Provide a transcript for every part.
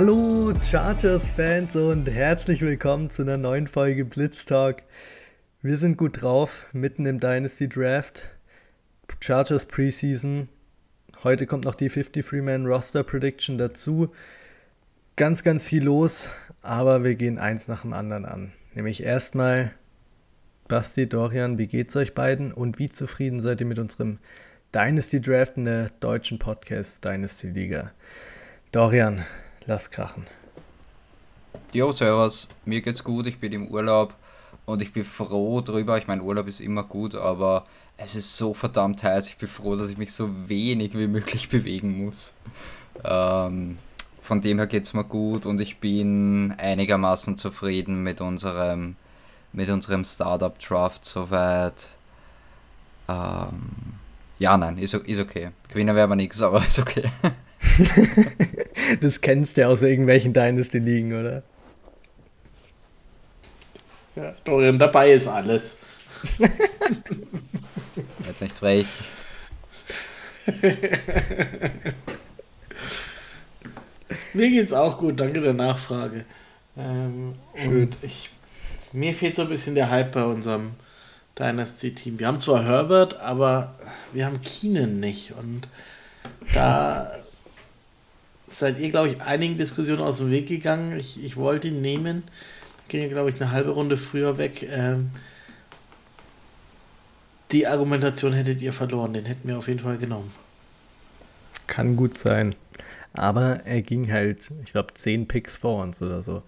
Hallo Chargers-Fans und herzlich willkommen zu einer neuen Folge Blitz Talk. Wir sind gut drauf, mitten im Dynasty Draft. Chargers Preseason. Heute kommt noch die 53-Man Roster Prediction dazu. Ganz, ganz viel los, aber wir gehen eins nach dem anderen an. Nämlich erstmal, Basti, Dorian, wie geht's euch beiden und wie zufrieden seid ihr mit unserem Dynasty Draft in der deutschen Podcast Dynasty Liga? Dorian, lass krachen. Jo, servus, mir geht's gut, ich bin im Urlaub und ich bin froh drüber. Ich meine, Urlaub ist immer gut, aber es ist so verdammt heiß. Ich bin froh, dass ich mich so wenig wie möglich bewegen muss. Ähm, von dem her geht es mir gut und ich bin einigermaßen zufrieden mit unserem, mit unserem Startup Draft soweit. Ähm, ja, nein, ist, ist okay. Gewinnen wäre aber nichts, aber ist okay. das kennst du ja aus irgendwelchen Dynasty-Ligen, oder? Ja, Dorian, dabei ist alles. Jetzt nicht frech. Mir geht's auch gut, danke der Nachfrage. Ähm, Schön. Ich, mir fehlt so ein bisschen der Hype bei unserem Dynasty-Team. Wir haben zwar Herbert, aber wir haben Keenan nicht. Und da seid ihr, glaube ich, einigen Diskussionen aus dem Weg gegangen. Ich, ich wollte ihn nehmen. Ging, glaube ich, eine halbe Runde früher weg. Ähm, die Argumentation hättet ihr verloren. Den hätten wir auf jeden Fall genommen. Kann gut sein. Aber er ging halt, ich glaube, 10 Picks vor uns oder so.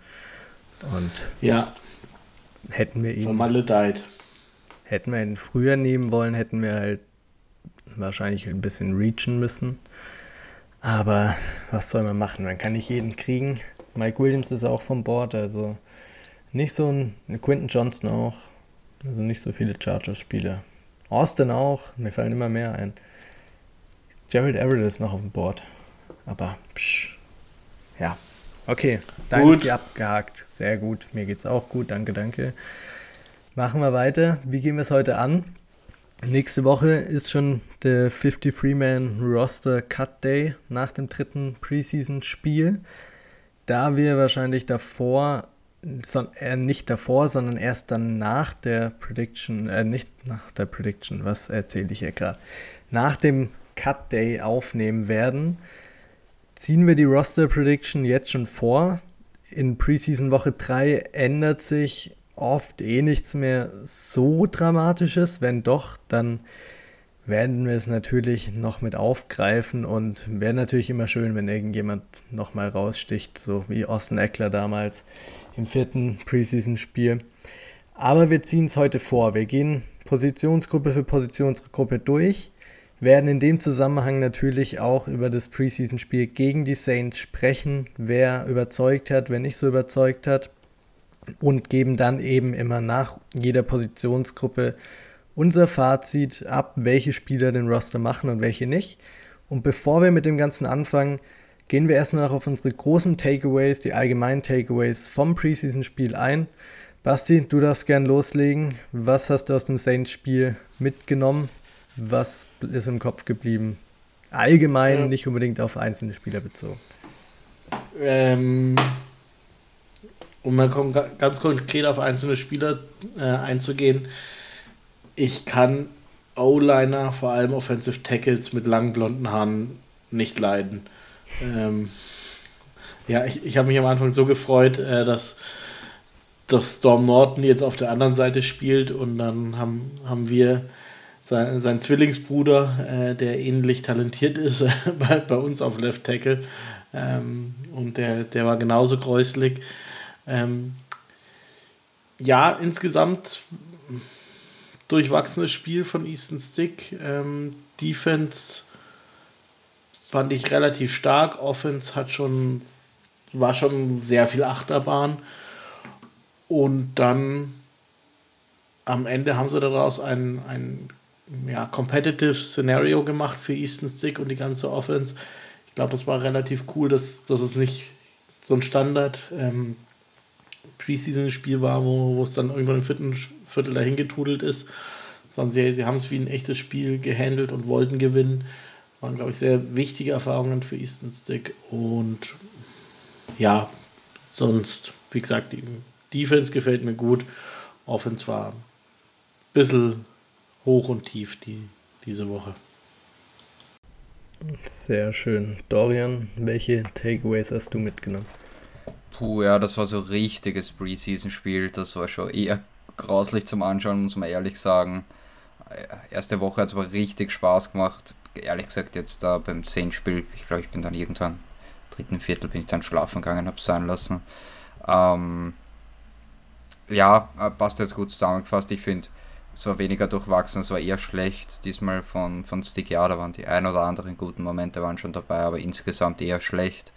Und ja. hätten wir ihn. Vermaledeit. Hätten wir ihn früher nehmen wollen, hätten wir halt wahrscheinlich ein bisschen reachen müssen. Aber was soll man machen? Man kann nicht jeden kriegen. Mike Williams ist auch vom Board, also nicht so ein Quinton Johnson auch. Also nicht so viele Chargers-Spieler. Austin auch, mir fallen immer mehr ein. Jared Everett ist noch auf dem Board. Aber psch. ja. Okay, Dynasty abgehakt. Sehr gut. Mir geht's auch gut. Danke, danke. Machen wir weiter. Wie gehen wir es heute an? Nächste Woche ist schon der 53-Man Roster Cut Day nach dem dritten Preseason-Spiel. Da wir wahrscheinlich davor, so, äh, nicht davor, sondern erst dann nach der Prediction, äh, nicht nach der Prediction, was erzähle ich hier gerade, nach dem Cut Day aufnehmen werden, ziehen wir die Roster Prediction jetzt schon vor. In Preseason Woche 3 ändert sich oft eh nichts mehr so Dramatisches. Wenn doch, dann werden wir es natürlich noch mit aufgreifen und wäre natürlich immer schön, wenn irgendjemand nochmal raussticht, so wie Austin Eckler damals im vierten Preseason-Spiel. Aber wir ziehen es heute vor. Wir gehen Positionsgruppe für Positionsgruppe durch werden in dem Zusammenhang natürlich auch über das Preseason-Spiel gegen die Saints sprechen, wer überzeugt hat, wer nicht so überzeugt hat und geben dann eben immer nach jeder Positionsgruppe unser Fazit ab, welche Spieler den Roster machen und welche nicht. Und bevor wir mit dem Ganzen anfangen, gehen wir erstmal noch auf unsere großen Takeaways, die allgemeinen Takeaways vom Preseason-Spiel ein. Basti, du darfst gern loslegen. Was hast du aus dem Saints-Spiel mitgenommen? Was ist im Kopf geblieben? Allgemein, ja. nicht unbedingt auf einzelne Spieler bezogen. Ähm, um mal ganz konkret auf einzelne Spieler äh, einzugehen, ich kann O-Liner, vor allem Offensive Tackles mit langen blonden Haaren, nicht leiden. Ähm, ja, ich, ich habe mich am Anfang so gefreut, äh, dass, dass Storm Norton jetzt auf der anderen Seite spielt und dann haben, haben wir sein, sein Zwillingsbruder, äh, der ähnlich talentiert ist, bei, bei uns auf Left Tackle. Ähm, und der, der war genauso gräuselig. Ähm, ja, insgesamt durchwachsenes Spiel von Easton Stick. Ähm, Defense fand ich relativ stark. Offense hat schon, war schon sehr viel Achterbahn. Und dann am Ende haben sie daraus ein, ein ja, competitive Szenario gemacht für Easton Stick und die ganze Offense. Ich glaube, das war relativ cool, dass, dass es nicht so ein Standard ähm, Preseason-Spiel war, wo, es dann irgendwann im vierten Viertel dahin getudelt ist, sondern sie, sie haben es wie ein echtes Spiel gehandelt und wollten gewinnen. Waren, glaube ich, sehr wichtige Erfahrungen für Easton Stick und ja, sonst, wie gesagt, die Defense gefällt mir gut. Offense war ein bisschen hoch und tief die, diese Woche. Sehr schön. Dorian, welche Takeaways hast du mitgenommen? Puh, ja, das war so richtiges Preseason-Spiel. Das war schon eher grauslich zum Anschauen, muss man ehrlich sagen. Erste Woche hat es aber richtig Spaß gemacht. Ehrlich gesagt, jetzt da beim 10 Spiel, ich glaube, ich bin dann irgendwann, dritten Viertel bin ich dann schlafen gegangen, habe sein lassen. Ähm, ja, passt jetzt gut zusammengefasst. Ich finde, es war weniger durchwachsen, es war eher schlecht. Diesmal von, von Stick, ja, da waren die ein oder anderen guten Momente waren schon dabei, aber insgesamt eher schlecht.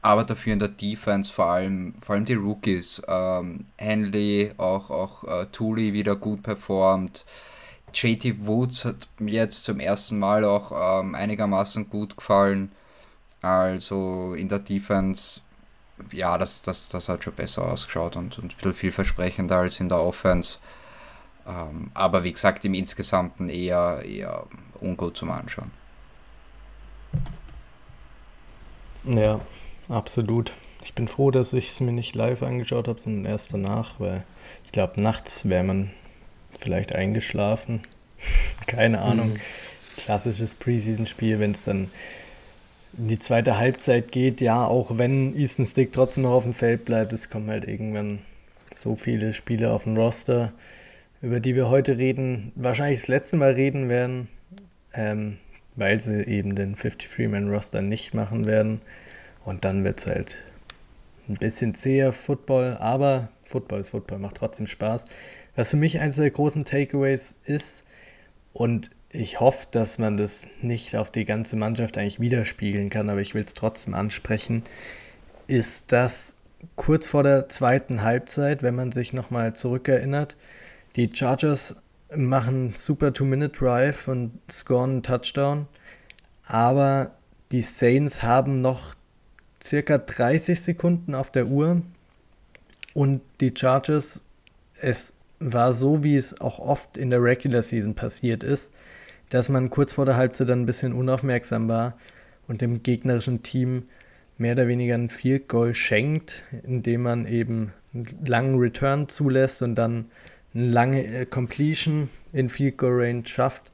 Aber dafür in der Defense vor allem, vor allem die Rookies. Ähm, Henley, auch, auch äh, Tooley wieder gut performt. JT Woods hat mir jetzt zum ersten Mal auch ähm, einigermaßen gut gefallen. Also in der Defense, ja, das, das, das hat schon besser ausgeschaut und, und ein bisschen vielversprechender als in der Offense. Ähm, aber wie gesagt, im Insgesamten eher, eher ungut zum Anschauen. Ja, absolut. Ich bin froh, dass ich es mir nicht live angeschaut habe, sondern erst danach, weil ich glaube, nachts wäre man vielleicht eingeschlafen. Keine Ahnung. Mhm. Klassisches Preseason-Spiel, wenn es dann in die zweite Halbzeit geht, ja, auch wenn Easton Stick trotzdem noch auf dem Feld bleibt, es kommen halt irgendwann so viele Spiele auf den Roster, über die wir heute reden, wahrscheinlich das letzte Mal reden werden, ähm, weil sie eben den 53-Man-Roster nicht machen werden. Und dann wird es halt ein bisschen zäher Football, aber Football ist Football, macht trotzdem Spaß. Was für mich eines der großen Takeaways ist, und ich hoffe, dass man das nicht auf die ganze Mannschaft eigentlich widerspiegeln kann, aber ich will es trotzdem ansprechen, ist, dass kurz vor der zweiten Halbzeit, wenn man sich nochmal zurückerinnert, die Chargers machen super Two-Minute-Drive und scoren einen Touchdown, aber die Saints haben noch circa 30 Sekunden auf der Uhr und die Chargers, es war so, wie es auch oft in der Regular Season passiert ist, dass man kurz vor der Halbzeit dann ein bisschen unaufmerksam war und dem gegnerischen Team mehr oder weniger ein Field Goal schenkt, indem man eben einen langen Return zulässt und dann eine lange äh, Completion in Field Goal Range schafft.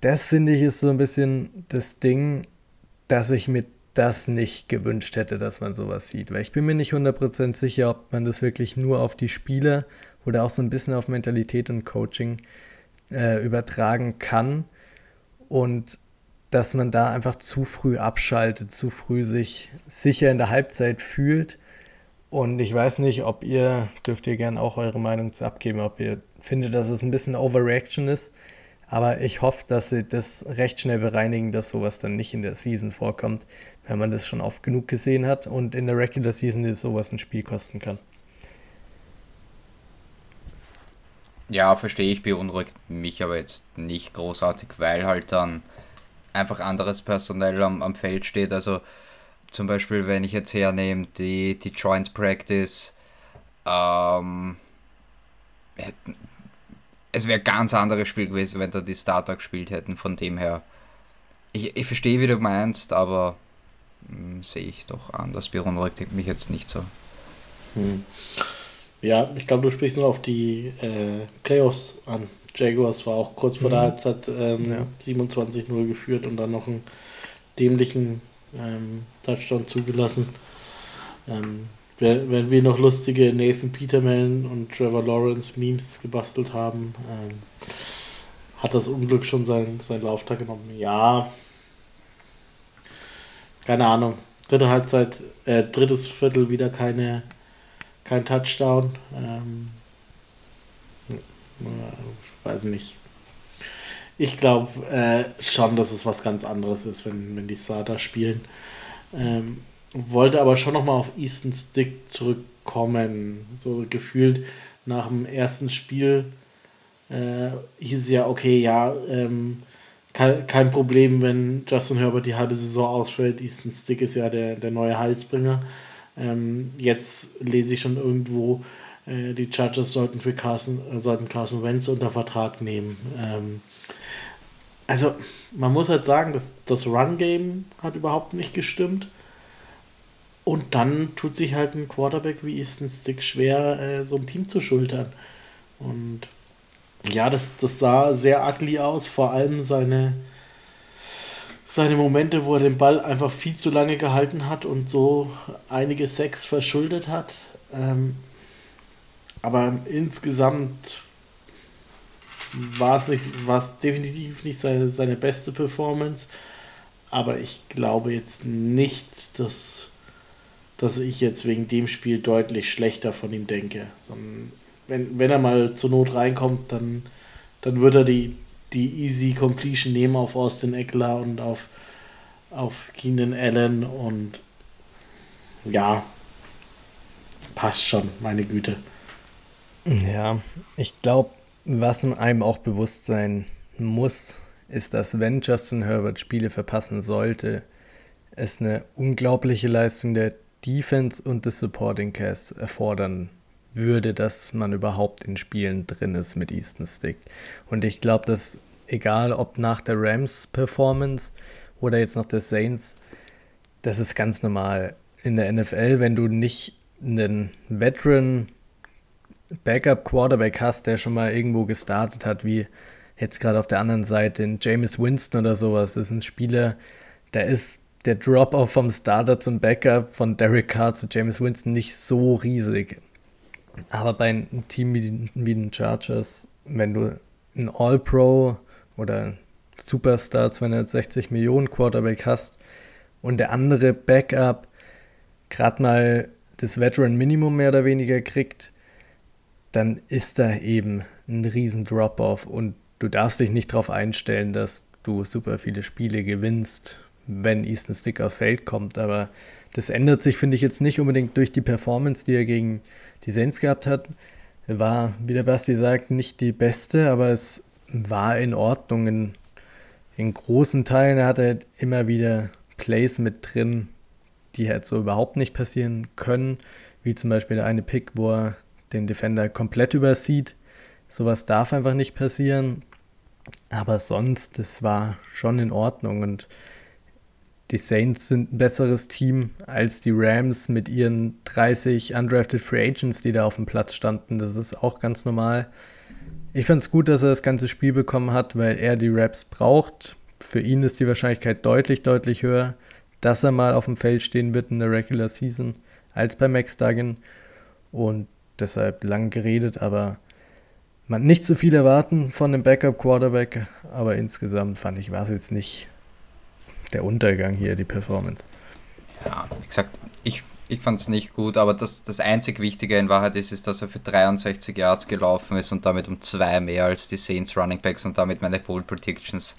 Das finde ich ist so ein bisschen das Ding, dass ich mir das nicht gewünscht hätte, dass man sowas sieht. Weil ich bin mir nicht 100% sicher, ob man das wirklich nur auf die Spieler oder auch so ein bisschen auf Mentalität und Coaching äh, übertragen kann. Und dass man da einfach zu früh abschaltet, zu früh sich sicher in der Halbzeit fühlt und ich weiß nicht, ob ihr, dürft ihr gerne auch eure Meinung zu abgeben, ob ihr findet, dass es ein bisschen Overreaction ist. Aber ich hoffe, dass sie das recht schnell bereinigen, dass sowas dann nicht in der Season vorkommt, wenn man das schon oft genug gesehen hat und in der Regular Season sowas ein Spiel kosten kann. Ja, verstehe ich, beunruhigt mich aber jetzt nicht großartig, weil halt dann einfach anderes Personell am, am Feld steht. Also zum Beispiel, wenn ich jetzt hernehme, die, die Joint Practice, ähm, es wäre ganz anderes Spiel gewesen, wenn da die Starter gespielt hätten. Von dem her, ich, ich verstehe, wie du meinst, aber sehe ich doch anders. Beunruhigt mich jetzt nicht so. Hm. Ja, ich glaube, du sprichst nur auf die äh, Playoffs an. Jaguars war auch kurz vor der mhm. Halbzeit ähm, ja. 27-0 geführt und dann noch einen dämlichen ähm, Touchdown zugelassen. Ähm, wenn wir noch lustige Nathan Peterman und Trevor Lawrence Memes gebastelt haben, ähm, hat das Unglück schon seinen, seinen Lauftag genommen. Ja, keine Ahnung. Dritte Halbzeit, äh, drittes Viertel wieder keine, kein Touchdown. Ähm, äh, weiß nicht. Ich glaube äh, schon, dass es was ganz anderes ist, wenn, wenn die Starter spielen. Ähm, wollte aber schon nochmal auf Easton Stick zurückkommen. So gefühlt nach dem ersten Spiel äh, hieß es ja, okay, ja, ähm, kein, Problem, wenn Justin Herbert die halbe Saison ausfällt. Easton Stick ist ja der, der neue Heilsbringer. Ähm, jetzt lese ich schon irgendwo, äh, die Chargers sollten für Carson, äh, sollten Carson Wentz unter Vertrag nehmen. Ähm, also man muss halt sagen, dass das Run-Game hat überhaupt nicht gestimmt. Und dann tut sich halt ein Quarterback wie Easton Stick schwer, äh, so ein Team zu schultern. Und ja, das, das sah sehr ugly aus, vor allem seine, seine Momente, wo er den Ball einfach viel zu lange gehalten hat und so einige Sex verschuldet hat. Ähm, aber insgesamt war es definitiv nicht seine, seine beste Performance. Aber ich glaube jetzt nicht, dass, dass ich jetzt wegen dem Spiel deutlich schlechter von ihm denke. Sondern wenn, wenn er mal zur Not reinkommt, dann, dann wird er die, die Easy Completion nehmen auf Austin Eckler und auf, auf Keenan Allen und ja, passt schon, meine Güte. Ja, ich glaube, was einem auch bewusst sein muss, ist, dass wenn Justin Herbert Spiele verpassen sollte, es eine unglaubliche Leistung der Defense und des Supporting Cast erfordern würde, dass man überhaupt in Spielen drin ist mit Easton Stick. Und ich glaube, dass egal ob nach der Rams Performance oder jetzt noch der Saints, das ist ganz normal in der NFL, wenn du nicht einen Veteran Backup Quarterback hast, der schon mal irgendwo gestartet hat, wie jetzt gerade auf der anderen Seite in James Winston oder sowas, das ist ein Spieler, da ist der Drop-off vom Starter zum Backup von Derek Carr zu James Winston nicht so riesig. Aber bei einem Team wie, wie den Chargers, wenn du einen All-Pro oder Superstar 260 Millionen Quarterback hast und der andere Backup gerade mal das Veteran Minimum mehr oder weniger kriegt, dann ist da eben ein riesen Drop-off und du darfst dich nicht darauf einstellen, dass du super viele Spiele gewinnst, wenn Easton Stick aufs Feld kommt. Aber das ändert sich, finde ich, jetzt nicht unbedingt durch die Performance, die er gegen die Saints gehabt hat. Er war, wie der Basti sagt, nicht die beste, aber es war in Ordnung. In, in großen Teilen er hatte halt immer wieder Plays mit drin, die halt so überhaupt nicht passieren können, wie zum Beispiel der eine Pick, wo er den Defender komplett übersieht. Sowas darf einfach nicht passieren. Aber sonst, das war schon in Ordnung und die Saints sind ein besseres Team als die Rams mit ihren 30 undrafted Free Agents, die da auf dem Platz standen. Das ist auch ganz normal. Ich fand es gut, dass er das ganze Spiel bekommen hat, weil er die Raps braucht. Für ihn ist die Wahrscheinlichkeit deutlich, deutlich höher, dass er mal auf dem Feld stehen wird in der Regular Season als bei Max Duggan. Und deshalb lang geredet, aber man nicht zu viel erwarten von dem Backup-Quarterback, aber insgesamt fand ich, war es jetzt nicht der Untergang hier, die Performance. Ja, wie gesagt, ich, ich fand es nicht gut, aber das, das einzig Wichtige in Wahrheit ist, ist, dass er für 63 Yards gelaufen ist und damit um zwei mehr als die Saints Running Backs und damit meine Pole Predictions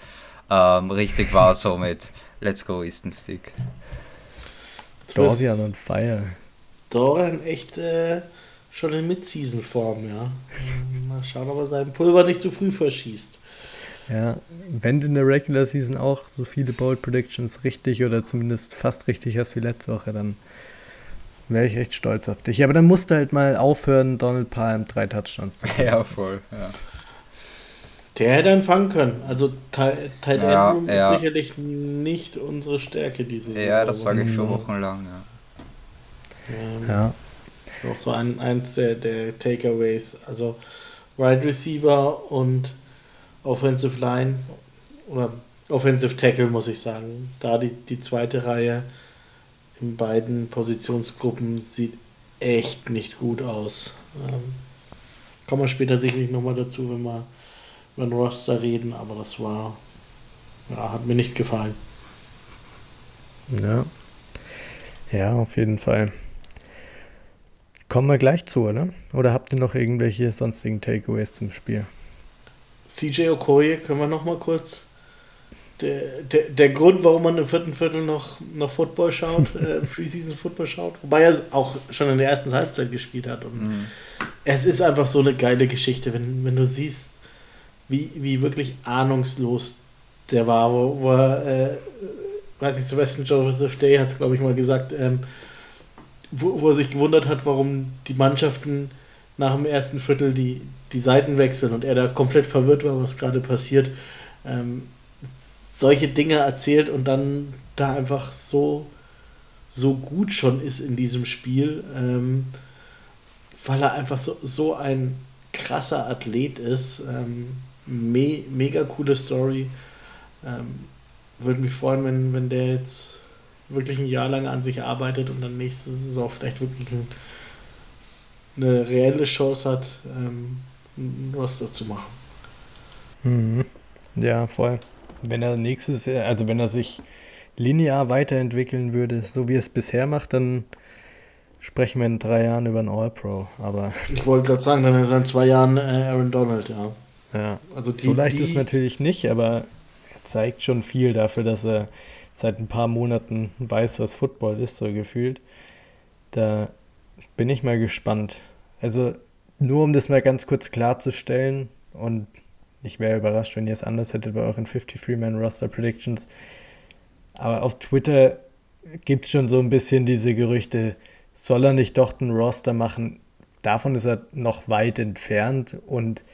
ähm, richtig war, somit Let's go Eastern Stick. Dorian und Fire. Dorian echt äh, schon in Mid-Season-Form, ja. Mal schauen, ob er sein Pulver nicht zu früh verschießt. Ja, wenn du in der Regular Season auch so viele Bold Predictions richtig oder zumindest fast richtig hast wie letzte Woche, dann wäre ich echt stolz auf dich. Aber dann musst du halt mal aufhören, Donald Palm drei Touchdowns zu Ja, voll, ja. Der hätte einen fangen können. Also Tight ja, End ja. ist sicherlich nicht unsere Stärke diese Saison. Ja, das sage ich schon wochenlang, ja. Ähm, ja. Auch so ein, eins der, der Takeaways. Also Wide Receiver und Offensive Line oder Offensive Tackle, muss ich sagen. Da die, die zweite Reihe in beiden Positionsgruppen sieht echt nicht gut aus. Ähm, kommen wir später sicherlich nochmal dazu, wenn wir über den Roster reden, aber das war, ja, hat mir nicht gefallen. Ja. Ja, auf jeden Fall. Kommen wir gleich zu, oder? Oder habt ihr noch irgendwelche sonstigen Takeaways zum Spiel? CJ Okoye, können wir noch mal kurz. Der, der, der Grund, warum man im vierten Viertel noch, noch Football schaut, äh, Preseason Football schaut, wobei er auch schon in der ersten Halbzeit gespielt hat. Und mhm. es ist einfach so eine geile Geschichte, wenn, wenn du siehst, wie, wie wirklich ahnungslos der war, wo, wo er, äh, weiß ich, Sebastian Joseph Day hat es, glaube ich, mal gesagt, ähm, wo, wo er sich gewundert hat, warum die Mannschaften nach dem ersten Viertel die, die Seiten wechseln und er da komplett verwirrt war, was gerade passiert. Ähm, solche Dinge erzählt und dann da einfach so, so gut schon ist in diesem Spiel, ähm, weil er einfach so, so ein krasser Athlet ist. Ähm, me mega coole Story. Ähm, Würde mich freuen, wenn, wenn der jetzt wirklich ein Jahr lang an sich arbeitet und dann nächste Saison vielleicht wirklich ein, eine reelle Chance hat, ähm, was dazu machen. Mhm. Ja, voll. Wenn er nächstes Jahr, also wenn er sich linear weiterentwickeln würde, so wie er es bisher macht, dann sprechen wir in drei Jahren über einen All-Pro. Aber ich wollte gerade sagen, dann ist er in zwei Jahren äh, Aaron Donald, ja. Ja, also die, so leicht die... ist natürlich nicht, aber er zeigt schon viel dafür, dass er seit ein paar Monaten weiß, was Football ist, so gefühlt. Da bin ich mal gespannt. Also nur um das mal ganz kurz klarzustellen und ich wäre überrascht, wenn ihr es anders hättet bei euren 53-Man-Roster-Predictions. Aber auf Twitter gibt es schon so ein bisschen diese Gerüchte, soll er nicht doch einen Roster machen? Davon ist er noch weit entfernt und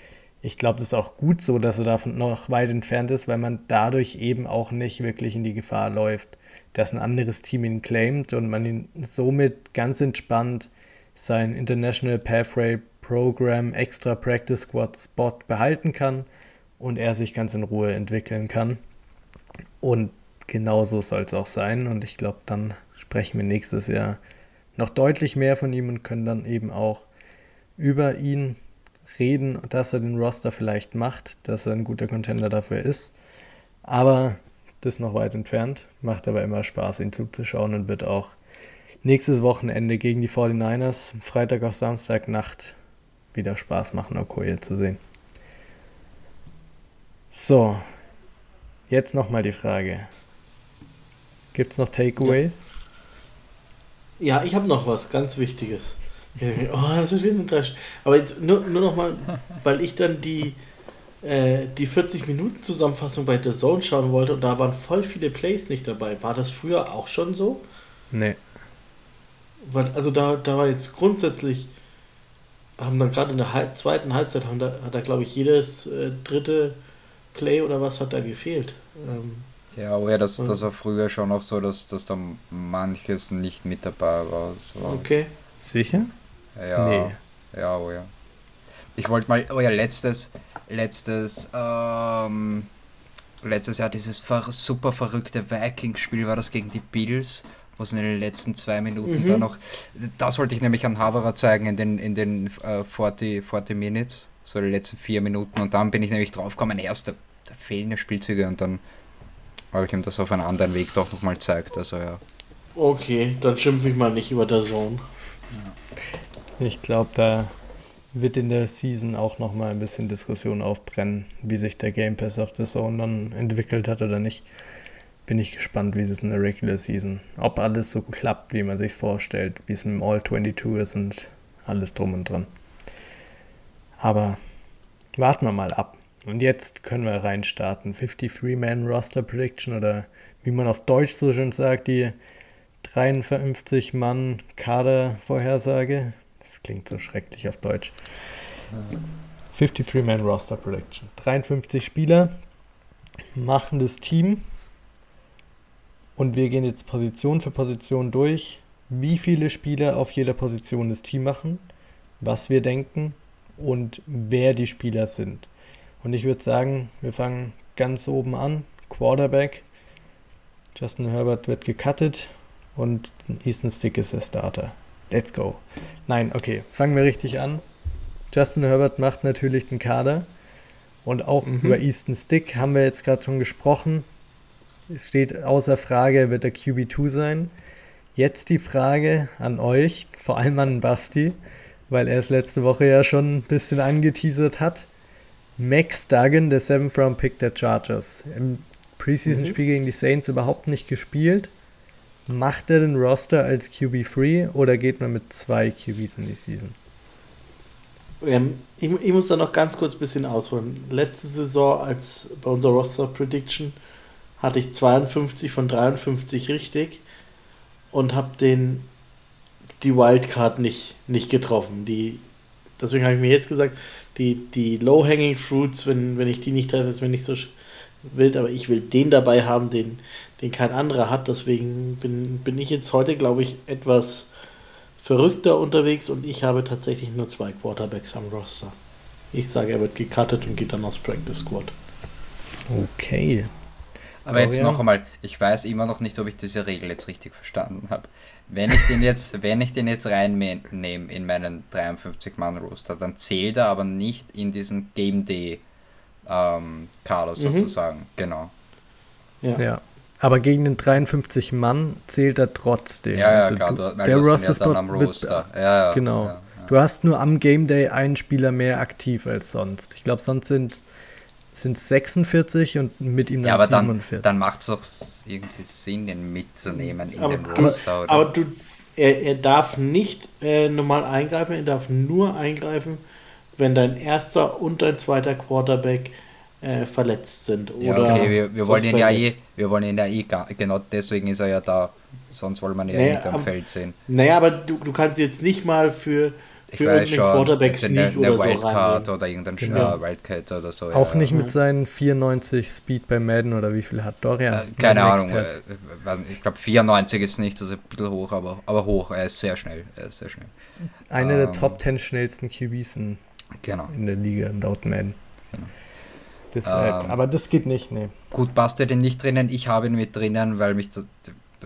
ich glaube, das ist auch gut so, dass er davon noch weit entfernt ist, weil man dadurch eben auch nicht wirklich in die Gefahr läuft, dass ein anderes Team ihn claimt und man ihn somit ganz entspannt sein International Pathway Program Extra Practice Squad Spot behalten kann und er sich ganz in Ruhe entwickeln kann. Und genauso soll es auch sein. Und ich glaube, dann sprechen wir nächstes Jahr noch deutlich mehr von ihm und können dann eben auch über ihn reden, dass er den Roster vielleicht macht, dass er ein guter Contender dafür ist. Aber das ist noch weit entfernt. Macht aber immer Spaß, ihn zuzuschauen und wird auch nächstes Wochenende gegen die 49ers, Freitag auf Samstag Nacht, wieder Spaß machen, Okoye zu sehen. So, jetzt nochmal die Frage. Gibt es noch Takeaways? Ja, ich habe noch was ganz Wichtiges. Oh, das wird wieder enttäuscht. Aber jetzt nur, nur noch mal, weil ich dann die, äh, die 40-Minuten-Zusammenfassung bei The Zone schauen wollte und da waren voll viele Plays nicht dabei. War das früher auch schon so? Nee. Weil, also da, da war jetzt grundsätzlich, haben dann gerade in der Halb zweiten Halbzeit, haben da, hat da glaube ich jedes äh, dritte Play oder was hat da gefehlt. Ähm, ja, aber ja, das, das war früher schon auch so, dass, dass da manches nicht mit dabei war. So. Okay. Sicher? Ja. Nee. Ja, oh ja. Ich wollte mal, oh ja, letztes, letztes, ähm, letztes Jahr dieses ver super verrückte Vikings-Spiel war das gegen die Bills, wo es in den letzten zwei Minuten mhm. da noch, das wollte ich nämlich an Haverer zeigen in den, in den äh, 40, 40 Minutes, so die letzten vier Minuten und dann bin ich nämlich draufgekommen, erste fehlende Spielzüge und dann habe ich ihm das auf einen anderen Weg doch nochmal gezeigt, also ja. Okay, dann schimpfe ich mal nicht über der Zone. Ich glaube, da wird in der Season auch nochmal ein bisschen Diskussion aufbrennen, wie sich der Game Pass auf der Zone dann entwickelt hat oder nicht. Bin ich gespannt, wie es in der Regular Season, ob alles so klappt, wie man sich vorstellt, wie es im All 22 ist und alles drum und dran. Aber warten wir mal ab. Und jetzt können wir reinstarten. 53-Man Roster Prediction oder wie man auf Deutsch so schön sagt, die 53 Mann Kader-Vorhersage. Das klingt so schrecklich auf Deutsch. 53 Man Roster Prediction. 53 Spieler machen das Team. Und wir gehen jetzt Position für Position durch, wie viele Spieler auf jeder Position das Team machen, was wir denken und wer die Spieler sind. Und ich würde sagen, wir fangen ganz oben an. Quarterback. Justin Herbert wird gecuttet und Easton Stick ist der Starter. Let's go. Nein, okay, fangen wir richtig an. Justin Herbert macht natürlich den Kader und auch mhm. über Easton Stick haben wir jetzt gerade schon gesprochen. Es steht außer Frage, wird der QB2 sein. Jetzt die Frage an euch, vor allem an Basti, weil er es letzte Woche ja schon ein bisschen angeteasert hat. Max Duggan, der 7th Round Pick der Chargers. Im Preseason-Spiel mhm. gegen die Saints überhaupt nicht gespielt. Macht er den Roster als QB-Free oder geht man mit zwei QBs in die Season? Ähm, ich, ich, muss da noch ganz kurz ein bisschen ausholen. Letzte Saison, als bei unserer Roster-Prediction, hatte ich 52 von 53 richtig und habe den die Wildcard nicht, nicht getroffen. Die, deswegen habe ich mir jetzt gesagt, die, die Low-Hanging Fruits, wenn, wenn ich die nicht treffe, ist mir nicht so wild, aber ich will den dabei haben, den, den kein anderer hat. Deswegen bin, bin ich jetzt heute, glaube ich, etwas verrückter unterwegs und ich habe tatsächlich nur zwei Quarterbacks am Roster. Ich sage, er wird gecuttet und geht dann aus Practice Squad. Okay. Aber jetzt noch einmal, ich weiß immer noch nicht, ob ich diese Regel jetzt richtig verstanden habe. Wenn ich den jetzt, wenn ich den jetzt reinnehme in meinen 53-Mann-Roster, dann zählt er aber nicht in diesen Game Day ähm, Kader mhm. sozusagen. Mhm. Genau. Ja. ja. Aber gegen den 53 Mann zählt er trotzdem. Ja, ja, also klar. Du, der Roster ja am Roster. Wird, ja, ja, genau. Ja, du hast nur am Game Day einen Spieler mehr aktiv als sonst. Ich glaube, sonst sind sind 46 und mit ihm dann ja, aber 47. Dann, dann macht es doch irgendwie Sinn, den mitzunehmen in aber, den Roster. Aber, aber du, er, er darf nicht äh, normal eingreifen, er darf nur eingreifen, wenn dein erster und dein zweiter Quarterback äh, verletzt sind. Oder ja, okay, wir, wir wollen ihn ja eh, wir wollen ihn ja eh, genau deswegen ist er ja da. Sonst wollen wir ihn ja naja, nicht am Feld sehen. Naja, aber du, du kannst jetzt nicht mal für für weiß schon, Quarterback Sneak eine, eine oder Wildcard so oder irgendein genau. Wildcat oder so. Auch ja. nicht mit seinen 94 Speed bei Madden oder wie viel hat Dorian? Äh, keine Ahnung, äh, ich glaube 94 ist nicht, das ist ein bisschen hoch, aber, aber hoch, er ist sehr schnell. Er ist sehr schnell. Einer ähm, der Top 10 schnellsten QBs in, genau. in der Liga laut Madden. Genau. Deshalb, ähm, aber das geht nicht, ne. Gut, passt er denn nicht drinnen? Ich habe ihn mit drinnen, weil mich das,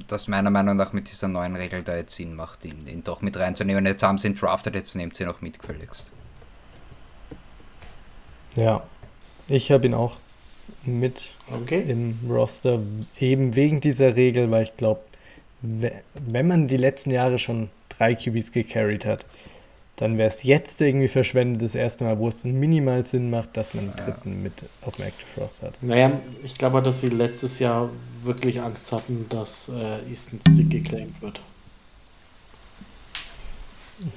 das meiner Meinung nach mit dieser neuen Regel da jetzt Sinn macht, ihn, ihn doch mit reinzunehmen. Jetzt haben sie ihn drafted, jetzt nehmt sie noch mit gefälligst. Ja, ich habe ihn auch mit okay. im Roster, eben wegen dieser Regel, weil ich glaube, wenn man die letzten Jahre schon drei QBs gecarried hat, dann wäre es jetzt irgendwie verschwendet, das erste Mal, wo es minimal Sinn macht, dass man einen dritten ja. mit auf dem Active Roster hat. Naja, ich glaube, dass sie letztes Jahr wirklich Angst hatten, dass äh, Easton Stick geclaimed wird.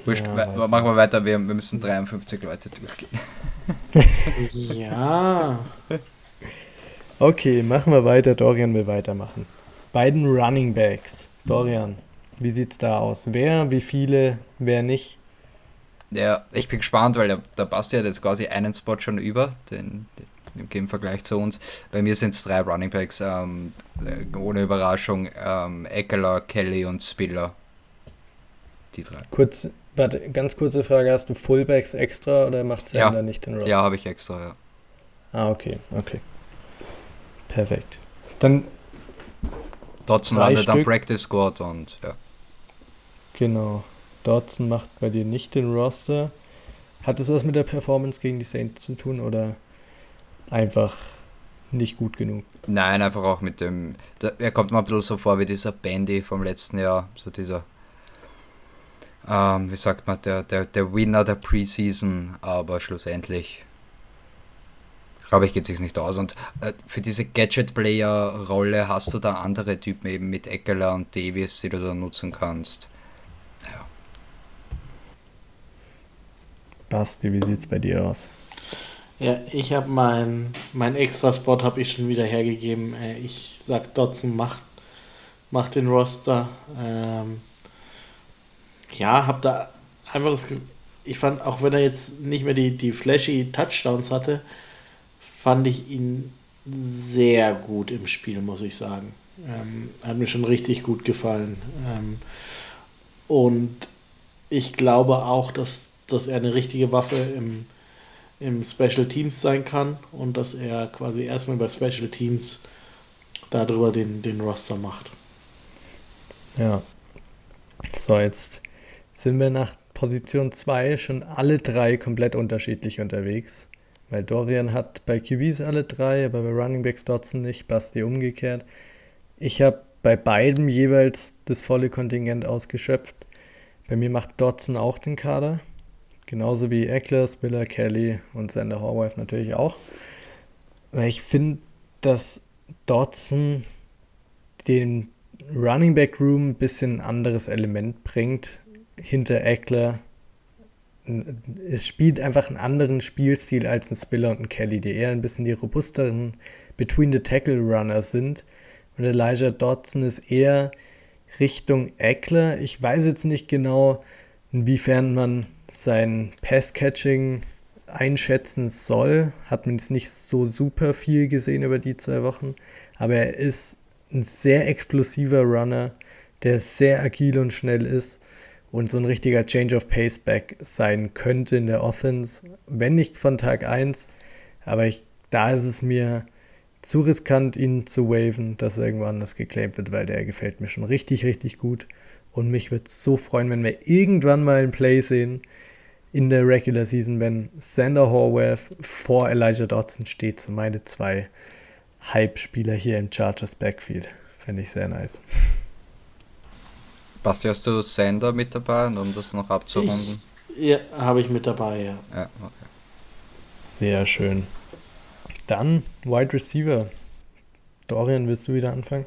Wurscht, ja, machen wir weiter, wir, wir müssen 53 Leute durchgehen. ja. Okay, machen wir weiter. Dorian will weitermachen. Beiden Running Backs. Dorian, wie sieht's da aus? Wer, wie viele, wer nicht? Ja, ich bin gespannt, weil der, der Basti hat jetzt quasi einen Spot schon über, den, den im Vergleich zu uns. Bei mir sind es drei Running Backs, ähm, äh, ohne Überraschung, ähm, Eckler, Kelly und Spiller. Die drei. Kurz, warte, ganz kurze Frage, hast du Fullbacks extra oder macht Sender ja. nicht den Roster? Ja, habe ich extra, ja. Ah, okay, okay. Perfekt. Dann Dodson landet am Practice Squad und ja. Genau. Dodson macht bei dir nicht den Roster. Hat das was mit der Performance gegen die Saints zu tun oder einfach nicht gut genug? Nein, einfach auch mit dem. er kommt mir ein bisschen so vor wie dieser Bandy vom letzten Jahr. So dieser. Ähm, wie sagt man, der, der, der Winner der Preseason, aber schlussendlich. Glaube ich, geht sich nicht aus. Und äh, für diese Gadget-Player-Rolle hast du da andere Typen eben mit Eckler und Davis, die du da nutzen kannst. Basti, wie sieht es bei dir aus? Ja, ich habe mein, mein Extra-Spot habe ich schon wieder hergegeben. Äh, ich sag Dotson macht, macht den Roster. Ähm, ja, habe da einfach das ich fand, auch wenn er jetzt nicht mehr die, die flashy Touchdowns hatte, fand ich ihn sehr gut im Spiel, muss ich sagen. Ähm, hat mir schon richtig gut gefallen. Ähm, und ich glaube auch, dass dass er eine richtige Waffe im, im Special Teams sein kann und dass er quasi erstmal bei Special Teams darüber den, den Roster macht. Ja. So, jetzt sind wir nach Position 2 schon alle drei komplett unterschiedlich unterwegs. Weil Dorian hat bei QBs alle drei, aber bei Running Backs Dotson nicht, Basti umgekehrt. Ich habe bei beiden jeweils das volle Kontingent ausgeschöpft. Bei mir macht Dotson auch den Kader. Genauso wie Eckler, Spiller, Kelly und Sander Horwath natürlich auch. Weil ich finde, dass Dodson den Running Back Room ein bisschen ein anderes Element bringt hinter Eckler. Es spielt einfach einen anderen Spielstil als ein Spiller und ein Kelly, die eher ein bisschen die robusteren Between the Tackle Runner sind. Und Elijah Dodson ist eher Richtung Eckler. Ich weiß jetzt nicht genau, inwiefern man sein Pass-Catching einschätzen soll, hat man jetzt nicht so super viel gesehen über die zwei Wochen, aber er ist ein sehr explosiver Runner, der sehr agil und schnell ist und so ein richtiger Change of Pace Back sein könnte in der Offense, wenn nicht von Tag 1, aber ich, da ist es mir zu riskant, ihn zu waven, dass irgendwann das geclaimed wird, weil der gefällt mir schon richtig, richtig gut. Und mich würde es so freuen, wenn wir irgendwann mal ein Play sehen in der Regular Season, wenn Sander Horwath vor Elijah Dodson steht, so meine zwei Hype-Spieler hier im Chargers Backfield. Fände ich sehr nice. Basti, hast du Sander mit dabei, um das noch abzurunden? Ich, ja, habe ich mit dabei, ja. Ja, okay. Sehr schön. Dann Wide Receiver. Dorian, willst du wieder anfangen?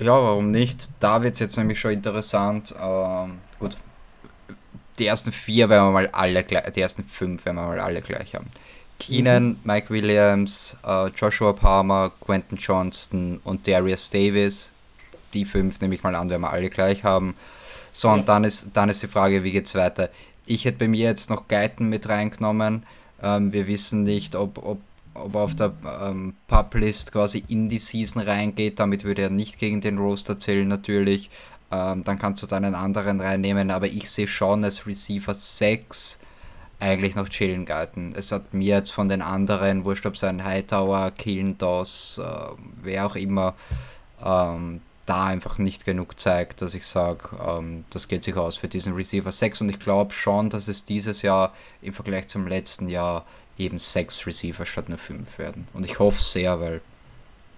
Ja, warum nicht? Da wird es jetzt nämlich schon interessant. Ähm, gut, die ersten vier werden wir mal alle gleich, die ersten fünf werden wir mal alle gleich haben. Keenan, mhm. Mike Williams, äh, Joshua Palmer, Quentin Johnston und Darius Davis. Die fünf nehme ich mal an, werden wir alle gleich haben. So, und dann ist, dann ist die Frage, wie geht's weiter? Ich hätte bei mir jetzt noch Guyton mit reingenommen. Ähm, wir wissen nicht, ob, ob, ob auf der ähm, Publist quasi in die Season reingeht. Damit würde er nicht gegen den Roster zählen, natürlich. Ähm, dann kannst du deinen anderen reinnehmen. Aber ich sehe schon als Receiver 6 eigentlich noch chillen Guyton. Es hat mir jetzt von den anderen, wurscht ob sein Hightower, Killen Doss, äh, wer auch immer, ähm, da einfach nicht genug zeigt, dass ich sage, ähm, das geht sich aus für diesen Receiver 6 und ich glaube schon, dass es dieses Jahr im Vergleich zum letzten Jahr eben 6 Receiver statt nur 5 werden. Und ich hoffe sehr, weil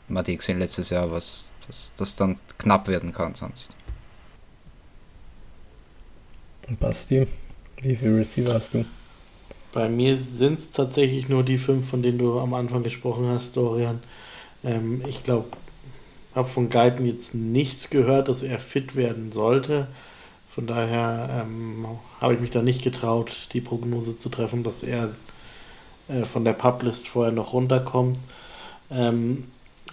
man die gesehen letztes Jahr, was das, das dann knapp werden kann sonst. Basti, wie viele Receiver hast du? Bei mir sind es tatsächlich nur die fünf, von denen du am Anfang gesprochen hast, Dorian. Ähm, ich glaube, habe von Guyton jetzt nichts gehört, dass er fit werden sollte. Von daher ähm, habe ich mich da nicht getraut, die Prognose zu treffen, dass er äh, von der Publist vorher noch runterkommt. Ähm,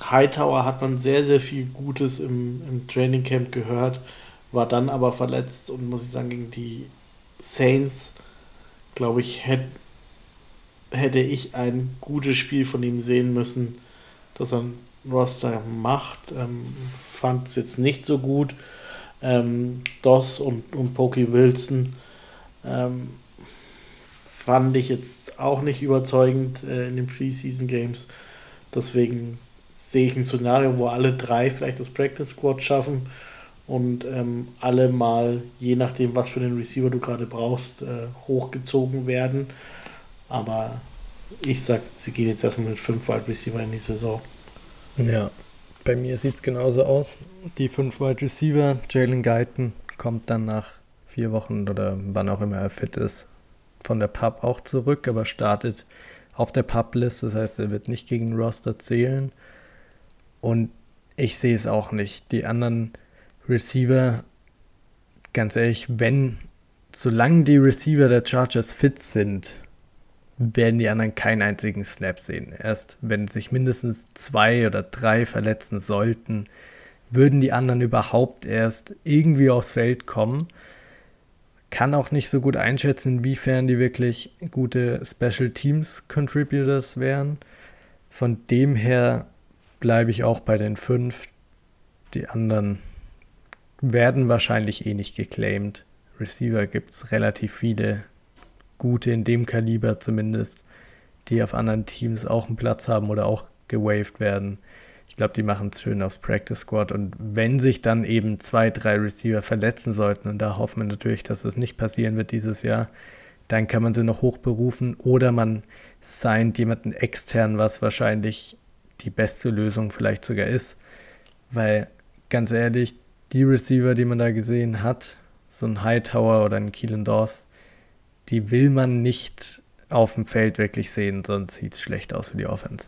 Hightower hat man sehr, sehr viel Gutes im, im Training Camp gehört, war dann aber verletzt und muss ich sagen, gegen die Saints, glaube ich, hätte hätte ich ein gutes Spiel von ihm sehen müssen, dass er Roster macht. Ähm, Fand es jetzt nicht so gut. Ähm, Doss und, und Pokey Wilson ähm, fand ich jetzt auch nicht überzeugend äh, in den Preseason Games. Deswegen sehe ich ein Szenario, wo alle drei vielleicht das Practice Squad schaffen und ähm, alle mal, je nachdem, was für den Receiver du gerade brauchst, äh, hochgezogen werden. Aber ich sag, sie gehen jetzt erstmal mit fünf Wide Receiver in die Saison. Ja, bei mir sieht es genauso aus. Die fünf Wide Receiver, Jalen Guyton kommt dann nach vier Wochen oder wann auch immer er fit ist, von der Pub auch zurück, aber startet auf der Pub-List. Das heißt, er wird nicht gegen Roster zählen. Und ich sehe es auch nicht. Die anderen Receiver, ganz ehrlich, wenn, solange die Receiver der Chargers fit sind, werden die anderen keinen einzigen Snap sehen. Erst wenn sich mindestens zwei oder drei verletzen sollten, würden die anderen überhaupt erst irgendwie aufs Feld kommen. Kann auch nicht so gut einschätzen, inwiefern die wirklich gute Special Teams Contributors wären. Von dem her bleibe ich auch bei den fünf. Die anderen werden wahrscheinlich eh nicht geclaimed. Receiver gibt es relativ viele gute in dem Kaliber zumindest, die auf anderen Teams auch einen Platz haben oder auch gewaved werden. Ich glaube, die machen es schön aufs Practice Squad. Und wenn sich dann eben zwei, drei Receiver verletzen sollten, und da hoffen wir natürlich, dass das nicht passieren wird dieses Jahr, dann kann man sie noch hochberufen oder man signed jemanden extern, was wahrscheinlich die beste Lösung vielleicht sogar ist. Weil ganz ehrlich, die Receiver, die man da gesehen hat, so ein Hightower oder ein Keelan Dawes, die will man nicht auf dem Feld wirklich sehen, sonst sieht es schlecht aus für die Offense.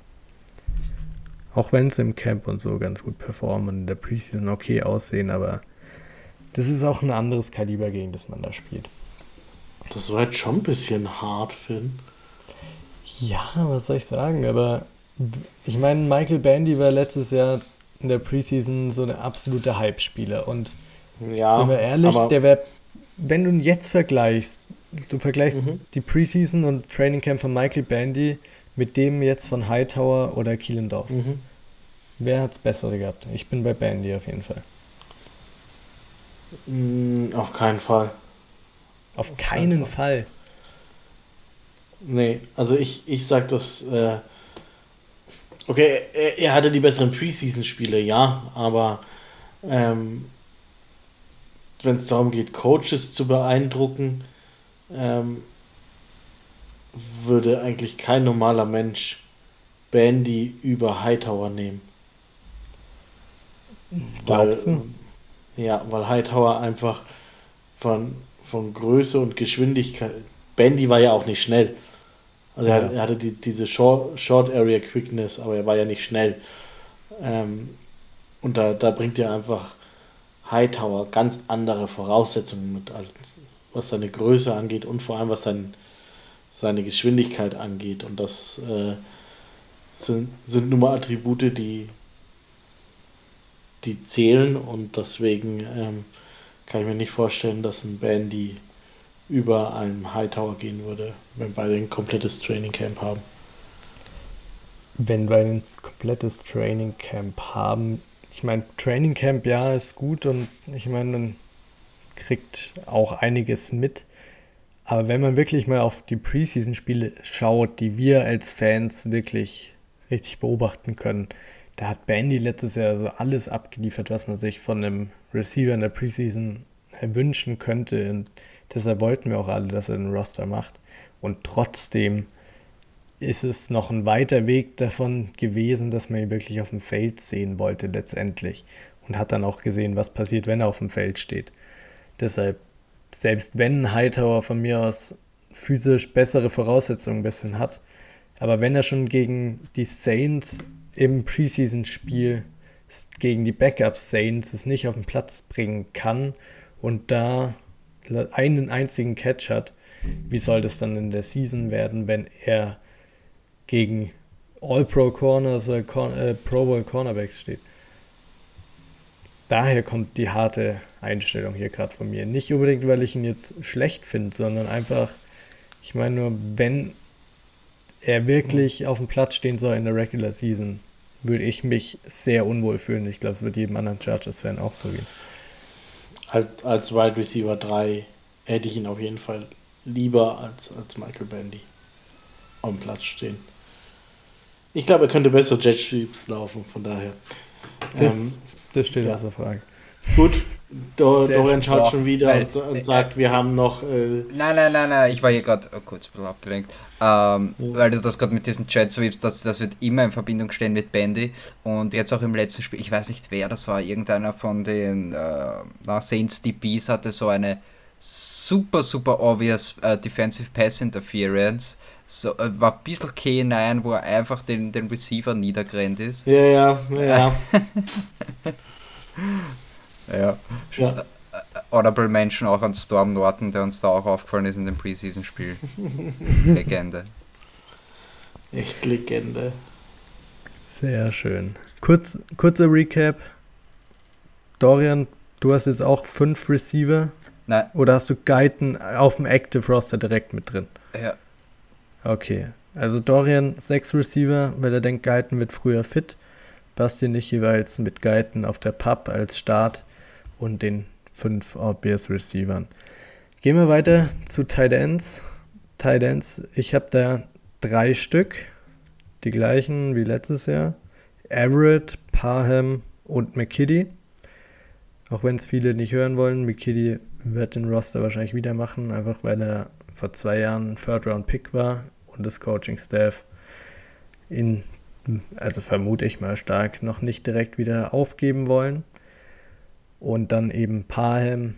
Auch wenn es im Camp und so ganz gut performen und in der Preseason okay aussehen, aber das ist auch ein anderes Kaliber, gegen das man da spielt. Das war jetzt schon ein bisschen hart, Finn. Ja, was soll ich sagen, aber ich meine, Michael Bandy war letztes Jahr in der Preseason so eine absolute Hype-Spieler und ja, sind wir ehrlich, der wäre, wenn du ihn jetzt vergleichst, du vergleichst mhm. die Preseason und Training Camp von Michael Bandy mit dem jetzt von Hightower oder Keelan Dawes. Mhm. Wer hat es bessere gehabt? Ich bin bei Bandy auf jeden Fall. Mm, auf keinen Fall. Auf, auf keinen Fall. Fall. Nee, also ich, ich sag das. Äh, okay, er, er, hatte die besseren Preseason-Spiele, ja, aber ähm, wenn es darum geht, Coaches zu beeindrucken, ähm, würde eigentlich kein normaler Mensch Bandy über Hightower nehmen. Glaubst weil, du? Ja, weil Hightower einfach von, von Größe und Geschwindigkeit. Bandy war ja auch nicht schnell. Also ja. er, er, hatte die, diese Short, Short Area Quickness, aber er war ja nicht schnell. Ähm, und da, da bringt er einfach Hightower ganz andere Voraussetzungen mit, als, was seine Größe angeht und vor allem was sein, seine Geschwindigkeit angeht. Und das äh, sind, sind nun mal Attribute, die, die zählen und deswegen ähm, kann ich mir nicht vorstellen, dass ein Bandy über einem Hightower gehen würde, wenn beide ein komplettes Training Camp haben. Wenn beide ein komplettes Training Camp haben, ich meine, Training Camp, ja, ist gut und ich meine, man kriegt auch einiges mit. Aber wenn man wirklich mal auf die Preseason-Spiele schaut, die wir als Fans wirklich richtig beobachten können, da hat Bandy letztes Jahr so alles abgeliefert, was man sich von einem Receiver in der Preseason wünschen könnte. Und deshalb wollten wir auch alle, dass er den Roster macht. Und trotzdem ist es noch ein weiter Weg davon gewesen, dass man ihn wirklich auf dem Feld sehen wollte letztendlich. Und hat dann auch gesehen, was passiert, wenn er auf dem Feld steht. Deshalb, selbst wenn Hightower von mir aus physisch bessere Voraussetzungen ein bisschen hat, aber wenn er schon gegen die Saints im Preseason-Spiel gegen die Backup-Saints es nicht auf den Platz bringen kann und da einen einzigen Catch hat, wie soll das dann in der Season werden, wenn er gegen All-Pro-Corners oder Corner, äh, Pro Bowl Cornerbacks steht. Daher kommt die harte Einstellung hier gerade von mir. Nicht unbedingt, weil ich ihn jetzt schlecht finde, sondern einfach, ich meine nur, wenn er wirklich auf dem Platz stehen soll in der Regular Season, würde ich mich sehr unwohl fühlen. Ich glaube, es wird jedem anderen Chargers-Fan auch so gehen. Als, als Wide Receiver 3 hätte ich ihn auf jeden Fall lieber als, als Michael Bandy auf dem Platz stehen. Ich glaube, er könnte besser Jet Sweeps laufen, von daher. Das, ähm, das steht ja. außer Frage. Gut, Do Dorian schaut schon wieder und, und, äh, sagt, wir haben noch. Äh nein, nein, nein, nein, ich war hier gerade oh, kurz ein bisschen abgelenkt. Ähm, ja. Weil du das gerade mit diesen Jet Sweeps, das, das wird immer in Verbindung stehen mit Bandy. Und jetzt auch im letzten Spiel, ich weiß nicht wer das war, irgendeiner von den äh, Saints DBs hatte so eine super, super obvious uh, Defensive Pass Interference so, äh, war ein bisschen K9, wo er einfach den, den Receiver niedergerannt ist. Ja, ja, ja. ja. ja. Audible Mention auch an Storm Norton, der uns da auch aufgefallen ist in dem Preseason-Spiel. Legende. Echt Legende. Sehr schön. Kurz, kurzer Recap. Dorian, du hast jetzt auch fünf Receiver. Nein. Oder hast du Guyton auf dem Active Roster direkt mit drin? Ja. Okay. Also Dorian sechs Receiver, weil er denkt, Guyton wird früher fit. Basti nicht jeweils mit Guyton auf der Pub als Start und den fünf obvious Receivern. Gehen wir weiter zu Tight Ends. Tight Ends, ich habe da drei Stück, die gleichen wie letztes Jahr. Everett, Parham und McKitty. Auch wenn es viele nicht hören wollen, McKitty wird den Roster wahrscheinlich wieder machen, einfach weil er vor zwei Jahren ein Third-Round-Pick war und das Coaching-Staff ihn, also vermute ich mal stark, noch nicht direkt wieder aufgeben wollen. Und dann eben Parham,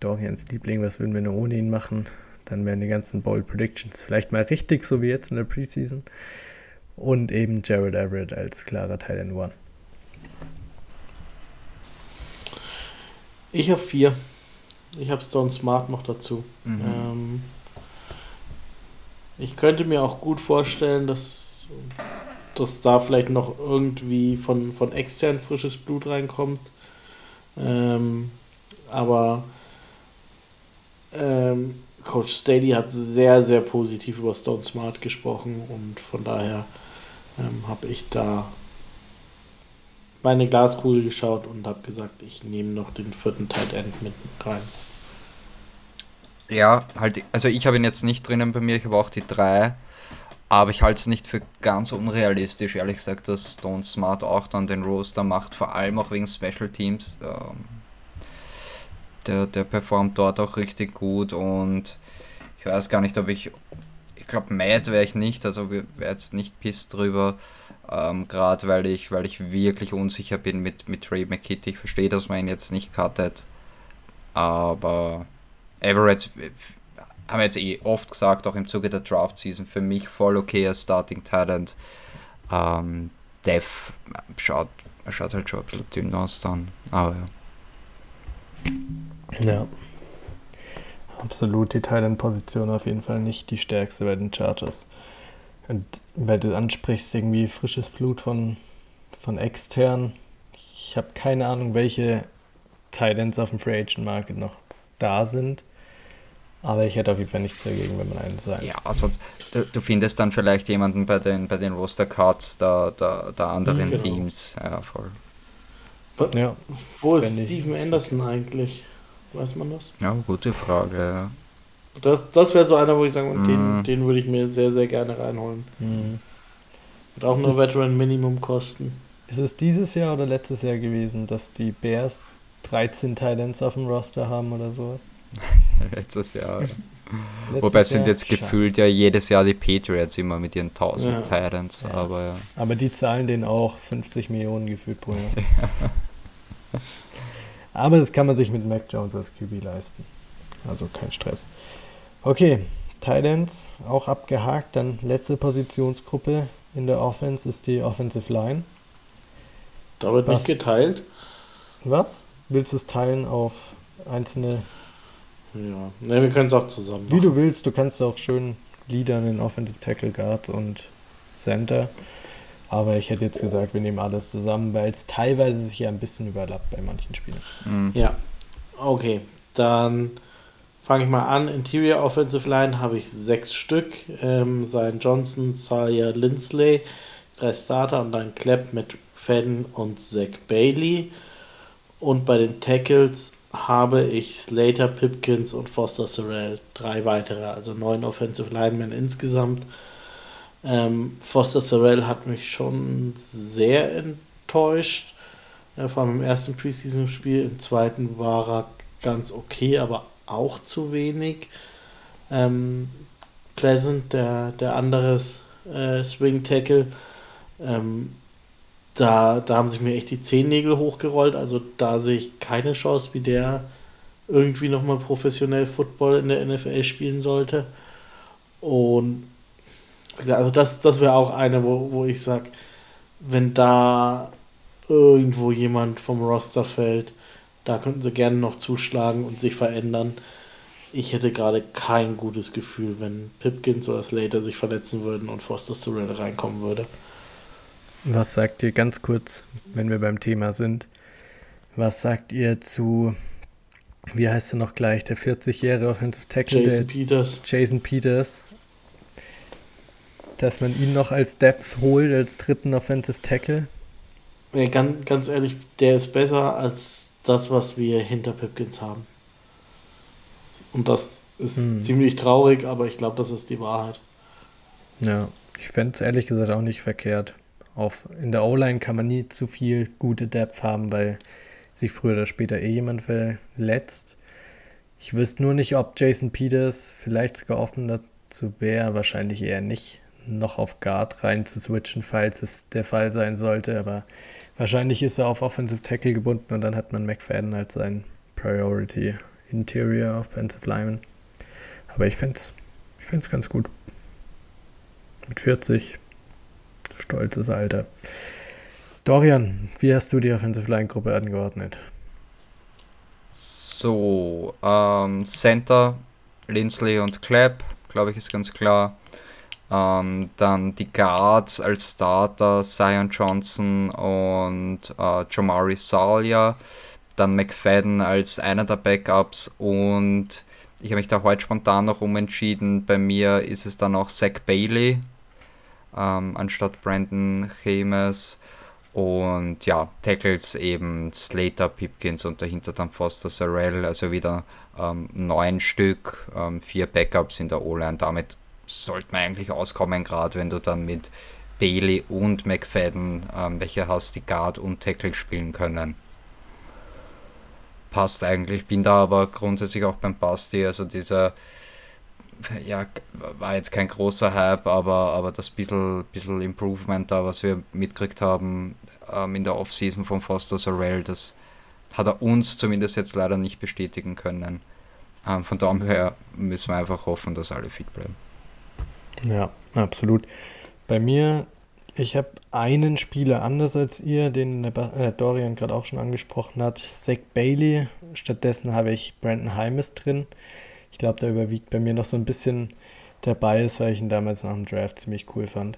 Dorians Liebling, was würden wir nur ohne ihn machen? Dann wären die ganzen Bold Predictions vielleicht mal richtig, so wie jetzt in der Preseason. Und eben Jared Everett als klarer Teil in One. Ich habe vier. Ich habe Stone Smart noch dazu. Mhm. Ähm, ich könnte mir auch gut vorstellen, dass, dass da vielleicht noch irgendwie von, von extern frisches Blut reinkommt. Ähm, aber ähm, Coach Staley hat sehr, sehr positiv über Stone Smart gesprochen und von daher ähm, habe ich da meine Glaskugel geschaut und habe gesagt, ich nehme noch den vierten Tight End mit rein. Ja, halt, also ich habe ihn jetzt nicht drinnen bei mir, ich habe auch die drei, aber ich halte es nicht für ganz unrealistisch, ehrlich gesagt, dass Stone Smart auch dann den Roster macht, vor allem auch wegen Special Teams. Ähm, der, der performt dort auch richtig gut und ich weiß gar nicht, ob ich, ich glaube, mad wäre ich nicht, also wäre jetzt nicht piss drüber, ähm, gerade weil ich, weil ich wirklich unsicher bin mit, mit Ray McKitty. Ich verstehe, dass man ihn jetzt nicht cuttet, aber Everett haben wir jetzt eh oft gesagt, auch im Zuge der Draft Season, für mich voll okay als Starting Talent. Ähm, Def schaut, schaut halt schon ein bisschen dünn aus dann, aber ja. Ja. Absolut die Thailand-Position auf jeden Fall nicht die stärkste bei den Chargers. Und weil du ansprichst, irgendwie frisches Blut von, von extern. Ich habe keine Ahnung, welche Titans auf dem Free Agent Market noch da sind. Aber ich hätte auf jeden Fall nichts dagegen, wenn man einen sagt. Ja, sonst, du, du, findest dann vielleicht jemanden bei den, bei den Roster Cards der, der, der anderen genau. Teams. Ja, voll. Ja, Wo ist Steven Anderson eigentlich? Weiß man das? Ja, gute Frage. Ja. Das, das wäre so einer, wo ich sage, mm. den, den würde ich mir sehr, sehr gerne reinholen. Mm. Wird auch ist nur Veteran Minimum kosten. Ist es dieses Jahr oder letztes Jahr gewesen, dass die Bears 13 Titans auf dem Roster haben oder sowas? Letztes Jahr. Letztes Wobei es sind jetzt gefühlt ja jedes Jahr die Patriots immer mit ihren 1000 ja. Titans, ja. aber ja. Aber die zahlen denen auch 50 Millionen gefühlt pro Jahr. aber das kann man sich mit Mac Jones als QB leisten. Also kein Stress. Okay, Titans auch abgehakt. Dann letzte Positionsgruppe in der Offense ist die Offensive Line. Da wird Was? nicht geteilt. Was? Willst du es teilen auf einzelne ja, ne, wir können es auch zusammen. Wie du willst, du kannst auch schön gliedern in Offensive Tackle Guard und Center. Aber ich hätte jetzt gesagt, wir nehmen alles zusammen, weil es teilweise sich ja ein bisschen überlappt bei manchen Spielen. Mhm. Ja, okay. Dann fange ich mal an. Interior Offensive Line habe ich sechs Stück. Ähm, sein Johnson, Sawyer, Lindsley, drei Starter und dann Klepp mit Fadden und Zach Bailey. Und bei den Tackles habe ich Slater, Pipkins und Foster Sorrell, drei weitere, also neun Offensive Linemen insgesamt. Ähm, Foster Sorrell hat mich schon sehr enttäuscht, äh, vor allem im ersten Preseason-Spiel. Im zweiten war er ganz okay, aber auch zu wenig. Ähm, Pleasant, der, der andere äh, Swing Tackle, ähm, da, da haben sich mir echt die Zehennägel hochgerollt. Also da sehe ich keine Chance, wie der irgendwie nochmal professionell Football in der NFL spielen sollte. Und also das, das wäre auch eine, wo, wo ich sage, wenn da irgendwo jemand vom Roster fällt, da könnten sie gerne noch zuschlagen und sich verändern. Ich hätte gerade kein gutes Gefühl, wenn Pipkins oder Slater sich verletzen würden und Foster Sorrell reinkommen würde. Was sagt ihr ganz kurz, wenn wir beim Thema sind? Was sagt ihr zu, wie heißt er noch gleich, der 40-jährige Offensive Tackle? Jason Peters. Jason Peters. Dass man ihn noch als Depth holt, als dritten Offensive Tackle? Ja, ganz, ganz ehrlich, der ist besser als das, was wir hinter Pipkins haben. Und das ist hm. ziemlich traurig, aber ich glaube, das ist die Wahrheit. Ja, ich fände es ehrlich gesagt auch nicht verkehrt auf, in der O-Line kann man nie zu viel gute Depth haben, weil sich früher oder später eh jemand verletzt. Ich wüsste nur nicht, ob Jason Peters vielleicht sogar offen dazu wäre, wahrscheinlich eher nicht, noch auf Guard rein zu switchen, falls es der Fall sein sollte. Aber wahrscheinlich ist er auf Offensive Tackle gebunden und dann hat man McFadden als sein Priority Interior Offensive Lineman. Aber ich finde es ich ganz gut. Mit 40 Stolzes Alter. Dorian, wie hast du die Offensive Line Gruppe angeordnet? So, ähm, Center, Lindsley und Clapp, glaube ich, ist ganz klar. Ähm, dann die Guards als Starter, Zion Johnson und äh, Jamari Salia. Dann McFadden als einer der Backups und ich habe mich da heute spontan noch umentschieden. Bei mir ist es dann auch Zach Bailey ähm, anstatt Brandon James. Und ja, Tackles eben Slater, Pipkins und dahinter dann Foster Sorrell, also wieder ähm, neun Stück, ähm, vier Backups in der O-Line. Damit sollte man eigentlich auskommen, gerade wenn du dann mit Bailey und McFadden ähm, welche hast, die Guard und Tackle spielen können. Passt eigentlich, bin da aber grundsätzlich auch beim Basti, also dieser ja, war jetzt kein großer Hype, aber, aber das bisschen, bisschen Improvement da, was wir mitgekriegt haben ähm, in der Offseason von Foster Sorrell, das hat er uns zumindest jetzt leider nicht bestätigen können. Ähm, von daher müssen wir einfach hoffen, dass alle fit bleiben. Ja, absolut. Bei mir, ich habe einen Spieler anders als ihr, den äh, Dorian gerade auch schon angesprochen hat, Zach Bailey. Stattdessen habe ich Brandon Hymes drin. Ich glaube, da überwiegt bei mir noch so ein bisschen der Bias, weil ich ihn damals nach dem Draft ziemlich cool fand.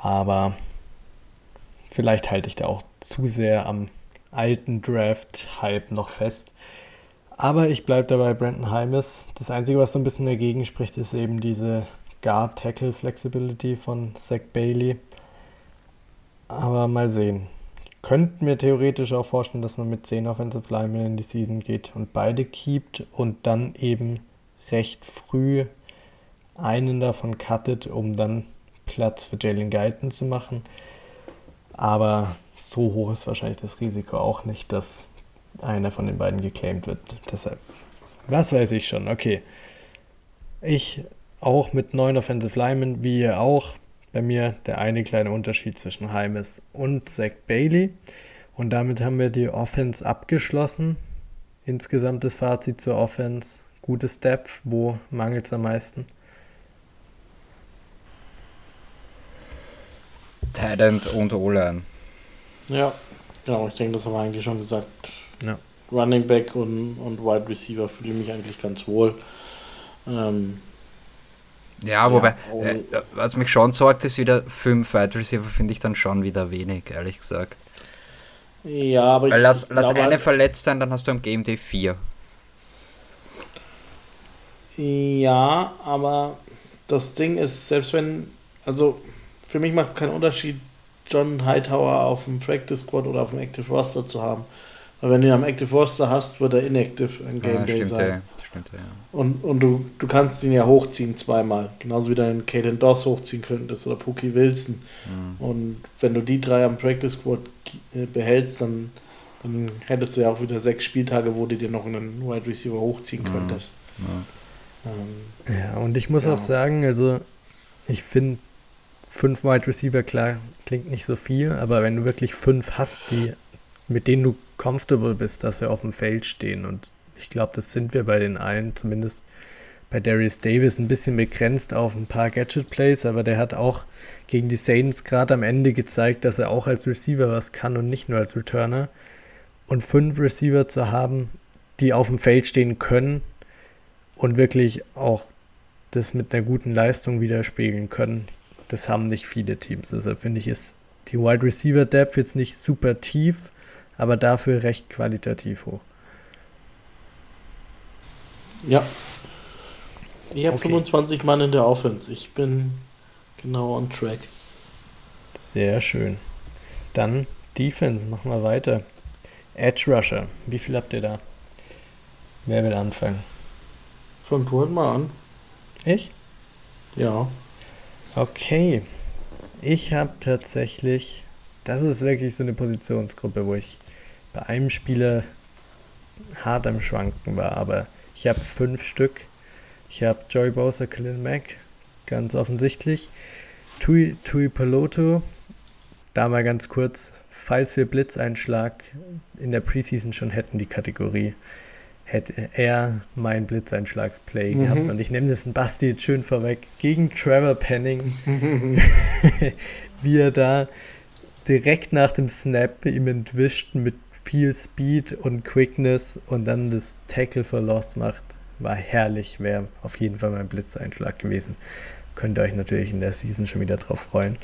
Aber vielleicht halte ich da auch zu sehr am alten Draft-Hype noch fest. Aber ich bleibe dabei Brandon Hymes. Das Einzige, was so ein bisschen dagegen spricht, ist eben diese Guard-Tackle-Flexibility von Zach Bailey. Aber mal sehen. Könnten mir theoretisch auch vorstellen, dass man mit 10 Offensive Linemen in die Season geht und beide keept und dann eben recht früh einen davon cuttet, um dann Platz für Jalen Guyton zu machen. Aber so hoch ist wahrscheinlich das Risiko auch nicht, dass einer von den beiden geclaimed wird. Deshalb, was weiß ich schon. Okay. Ich auch mit neun Offensive Linemen, wie ihr auch. Bei mir der eine kleine Unterschied zwischen Heimes und Zach Bailey. Und damit haben wir die Offense abgeschlossen. Insgesamt das Fazit zur Offense gutes Depth? Wo mangelt es am meisten? Talent und O-Line. Ja, genau, ich denke, das haben wir eigentlich schon gesagt. Ja. Running Back und, und Wide Receiver fühle ich mich eigentlich ganz wohl. Ähm, ja, wobei, ja, äh, was mich schon sorgt, ist wieder fünf Wide Receiver, finde ich dann schon wieder wenig, ehrlich gesagt. Ja, aber Weil ich. Lass, lass eine halt verletzt sein, dann hast du am Game Day vier. Ja, aber das Ding ist, selbst wenn, also für mich macht es keinen Unterschied, John Hightower auf dem Practice Squad oder auf dem Active Roster zu haben. Weil wenn du ihn am Active Roster hast, wird er inactive im Game ja, Day stimmt, sein. Ja. Stimmt, ja. Und, und du, du kannst ihn ja hochziehen zweimal. Genauso wie du einen Caden Doss hochziehen könntest oder Pookie Wilson. Mhm. Und wenn du die drei am Practice Squad äh, behältst, dann, dann hättest du ja auch wieder sechs Spieltage, wo du dir noch einen Wide Receiver hochziehen mhm. könntest. Ja. Ähm, ja, und ich muss ja. auch sagen, also ich finde fünf Wide Receiver, klar, klingt nicht so viel, aber wenn du wirklich fünf hast, die, mit denen du comfortable bist, dass sie auf dem Feld stehen und ich glaube, das sind wir bei den allen, zumindest bei Darius Davis ein bisschen begrenzt auf ein paar Gadget-Plays, aber der hat auch gegen die Saints gerade am Ende gezeigt, dass er auch als Receiver was kann und nicht nur als Returner. Und fünf Receiver zu haben, die auf dem Feld stehen können, und wirklich auch das mit einer guten Leistung widerspiegeln können. Das haben nicht viele Teams. Deshalb finde ich, ist die Wide Receiver Depth jetzt nicht super tief, aber dafür recht qualitativ hoch. Ja. Ich habe okay. 25 Mann in der Offense. Ich bin genau on track. Sehr schön. Dann Defense, machen wir weiter. Edge Rusher, wie viel habt ihr da? Wer will anfangen? Fang du halt mal an. Ich? Ja. Okay. Ich habe tatsächlich, das ist wirklich so eine Positionsgruppe, wo ich bei einem Spieler hart am Schwanken war, aber ich habe fünf Stück. Ich habe Joy Bowser, Khalil Mack, ganz offensichtlich. Tui, Tui Peloto, da mal ganz kurz, falls wir Blitzeinschlag in der Preseason schon hätten, die Kategorie hätte er mein Blitzeinschlagsplay mhm. gehabt. Und ich nehme das Basti jetzt schön vorweg gegen Trevor Penning, wie er da direkt nach dem Snap ihm entwischt mit viel Speed und Quickness und dann das Tackle for Loss macht. War herrlich, wäre auf jeden Fall mein Blitzeinschlag gewesen. Könnt ihr euch natürlich in der Season schon wieder drauf freuen.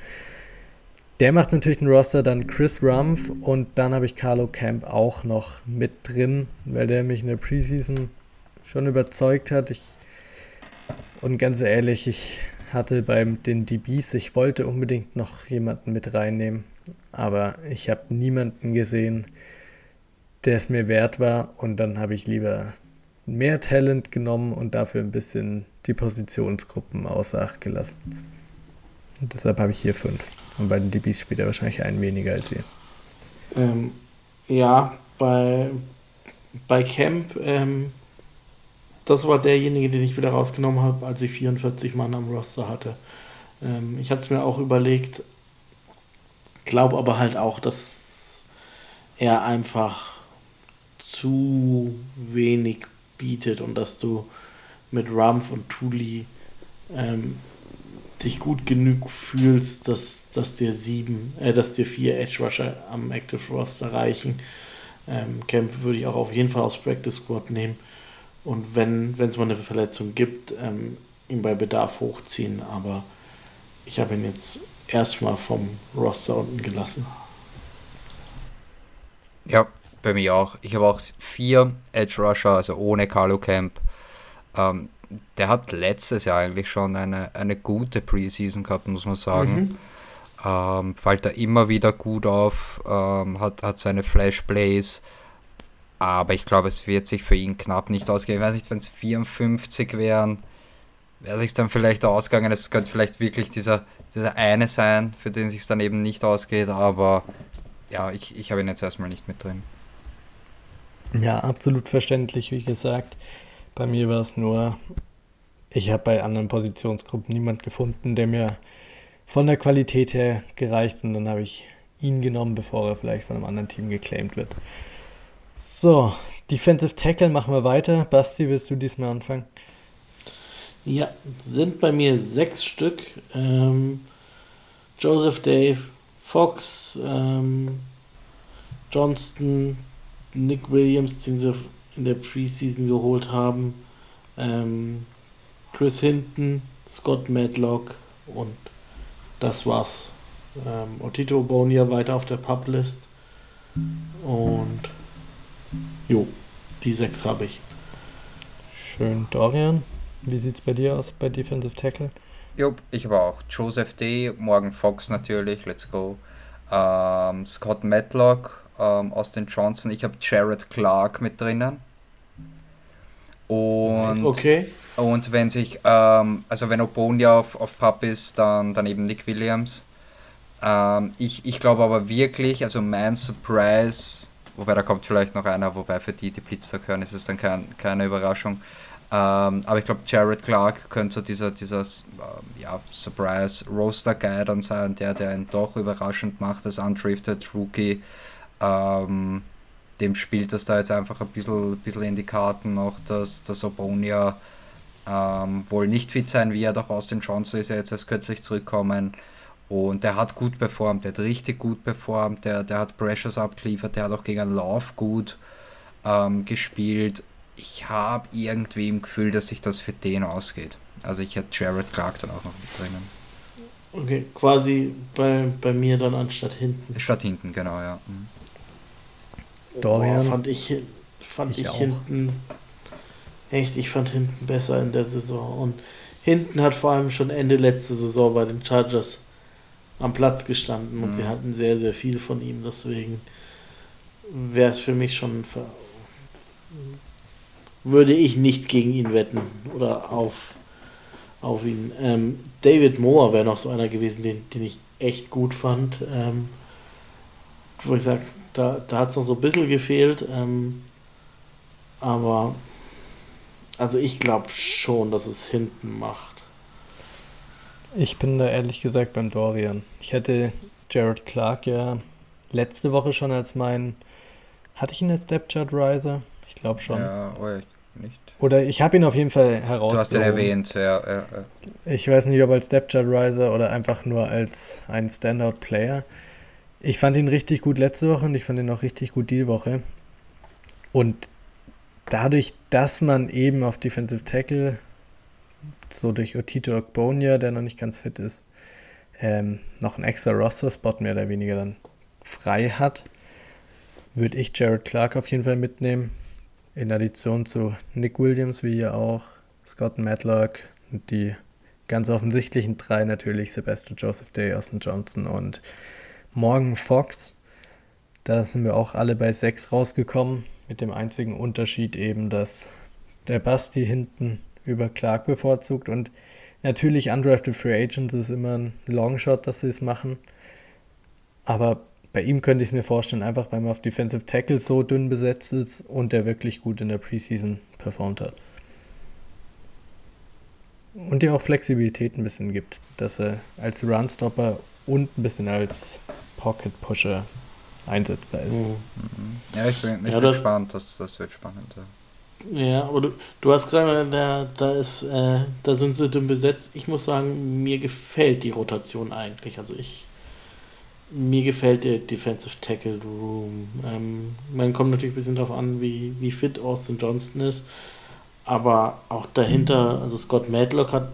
Der macht natürlich den Roster dann Chris Rumpf und dann habe ich Carlo Camp auch noch mit drin, weil der mich in der Preseason schon überzeugt hat. Ich Und ganz ehrlich, ich hatte bei den DBs, ich wollte unbedingt noch jemanden mit reinnehmen, aber ich habe niemanden gesehen, der es mir wert war. Und dann habe ich lieber mehr Talent genommen und dafür ein bisschen die Positionsgruppen außer Acht gelassen. Und deshalb habe ich hier fünf. Und bei den DBs spielt er wahrscheinlich einen weniger als ihr. Ähm, ja, bei, bei Camp, ähm, das war derjenige, den ich wieder rausgenommen habe, als ich 44 Mann am Roster hatte. Ähm, ich hatte es mir auch überlegt, glaube aber halt auch, dass er einfach zu wenig bietet und dass du mit Rumpf und Tuli ähm, dich gut genug fühlst, dass, dass dir sieben, äh, dass dir vier Edge Rusher am Active Roster reichen. Ähm, Camp würde ich auch auf jeden Fall aus Practice Squad nehmen. Und wenn es mal eine Verletzung gibt, ähm, ihn bei Bedarf hochziehen. Aber ich habe ihn jetzt erstmal vom Roster unten gelassen. Ja, bei mir auch. Ich habe auch vier Edge Rusher, also ohne Carlo Camp. Ähm, der hat letztes Jahr eigentlich schon eine, eine gute Preseason gehabt, muss man sagen. Mhm. Ähm, fällt da immer wieder gut auf, ähm, hat, hat seine Flash-Plays, aber ich glaube, es wird sich für ihn knapp nicht ausgehen. Ich weiß nicht, wenn es 54 wären, wäre sich dann vielleicht ausgegangen. Es könnte vielleicht wirklich dieser, dieser eine sein, für den sich dann eben nicht ausgeht, aber ja, ich, ich habe ihn jetzt erstmal nicht mit drin. Ja, absolut verständlich, wie gesagt. Bei mir war es nur, ich habe bei anderen Positionsgruppen niemand gefunden, der mir von der Qualität her gereicht und dann habe ich ihn genommen, bevor er vielleicht von einem anderen Team geclaimed wird. So, Defensive Tackle machen wir weiter. Basti, willst du diesmal anfangen? Ja, sind bei mir sechs Stück. Ähm, Joseph Dave, Fox, ähm, Johnston, Nick Williams, sie in der Preseason geholt haben, ähm, Chris Hinton, Scott Madlock und das war's. Ähm, Otito Bonia weiter auf der Publist und Jo, die sechs habe ich. Schön. Dorian, wie sieht es bei dir aus bei Defensive Tackle? Jo, ich habe auch Joseph D., Morgan Fox natürlich, let's go. Ähm, Scott Matlock, ähm, Austin Johnson, ich habe Jared Clark mit drinnen. Und, okay. und wenn sich, ähm, also wenn Obonia auf, auf Pub ist, dann, dann eben Nick Williams. Ähm, ich ich glaube aber wirklich, also mein Surprise Wobei da kommt vielleicht noch einer, wobei für die, die Blitzer hören, ist es dann kein, keine Überraschung. Ähm, aber ich glaube, Jared Clark könnte so dieser, dieser ähm, ja, Surprise-Roaster-Guy dann sein, der, der ihn doch überraschend macht als Undrifted Rookie. Ähm, dem spielt das da jetzt einfach ein bisschen, bisschen in die Karten noch, dass, dass Obonia ähm, wohl nicht fit sein wird. Auch Austin Johnson ist ja jetzt erst kürzlich zurückgekommen. Und der hat gut performt, der hat richtig gut performt, der, der hat Pressures abgeliefert, der hat auch gegen Love gut ähm, gespielt. Ich habe irgendwie im Gefühl, dass sich das für den ausgeht. Also ich hätte Jared Clark dann auch noch mit drinnen. Okay, quasi bei, bei mir dann anstatt hinten. Statt hinten, genau, ja. Mhm. Dorian. Oh, fand ich, fand ich, ich hinten. Echt, ich fand hinten besser in der Saison. Und hinten hat vor allem schon Ende letzte Saison bei den Chargers am Platz gestanden und mhm. sie hatten sehr, sehr viel von ihm. Deswegen wäre es für mich schon. würde ich nicht gegen ihn wetten oder auf, auf ihn. Ähm, David Moore wäre noch so einer gewesen, den, den ich echt gut fand. Ähm, wo ich sage, da, da hat es noch so ein bisschen gefehlt. Ähm, aber also ich glaube schon, dass es hinten macht. Ich bin da ehrlich gesagt beim Dorian. Ich hätte Jared Clark ja letzte Woche schon als mein. Hatte ich ihn als Depth Riser? Ich glaube schon. Ja, oder nicht. Oder ich habe ihn auf jeden Fall herausgehoben. Du hast ihn erwähnt, ja, ja, ja. Ich weiß nicht, ob als Depth Riser oder einfach nur als ein Standout Player. Ich fand ihn richtig gut letzte Woche und ich fand ihn auch richtig gut die Woche. Und dadurch, dass man eben auf Defensive Tackle so durch Otito Ogbonia, der noch nicht ganz fit ist, ähm, noch einen extra Roster-Spot mehr oder weniger dann frei hat, würde ich Jared Clark auf jeden Fall mitnehmen. In Addition zu Nick Williams, wie ja auch, Scott Matlock, Und die ganz offensichtlichen drei natürlich Sebastian Joseph Day, Austin Johnson und Morgan Fox. Da sind wir auch alle bei sechs rausgekommen, mit dem einzigen Unterschied eben, dass der Basti hinten über Clark bevorzugt und natürlich undrafted Free Agents ist immer ein Longshot, dass sie es machen. Aber bei ihm könnte ich es mir vorstellen, einfach weil man auf Defensive Tackle so dünn besetzt ist und der wirklich gut in der Preseason performt hat. Und dir auch Flexibilität ein bisschen gibt, dass er als Runstopper und ein bisschen als Pocket Pusher einsetzbar ist. Mhm. Ja, ich bin, ich ja, bin das, gespannt, das, das wird spannend. Ja, ja aber du, du hast gesagt, da, da, ist, äh, da sind sie dünn besetzt. Ich muss sagen, mir gefällt die Rotation eigentlich. Also ich mir gefällt der Defensive Tackle Room. Ähm, man kommt natürlich ein bisschen darauf an, wie, wie fit Austin Johnston ist. Aber auch dahinter, also Scott Madlock hat,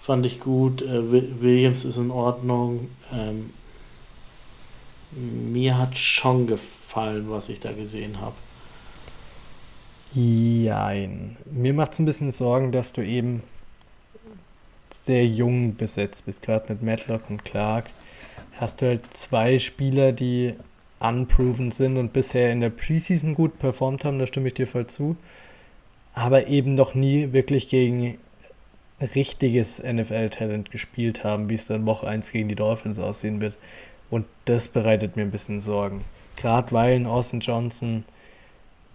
fand ich gut. Äh, Williams ist in Ordnung. Ähm, mir hat schon gefallen, was ich da gesehen habe. Jein. Mir macht es ein bisschen Sorgen, dass du eben sehr jung besetzt bist, gerade mit Matlock und Clark. Hast du halt zwei Spieler, die unproven sind und bisher in der Preseason gut performt haben, da stimme ich dir voll zu. Aber eben noch nie wirklich gegen richtiges NFL-Talent gespielt haben, wie es dann Woche 1 gegen die Dolphins aussehen wird. Und das bereitet mir ein bisschen Sorgen. Gerade weil ein Austin Johnson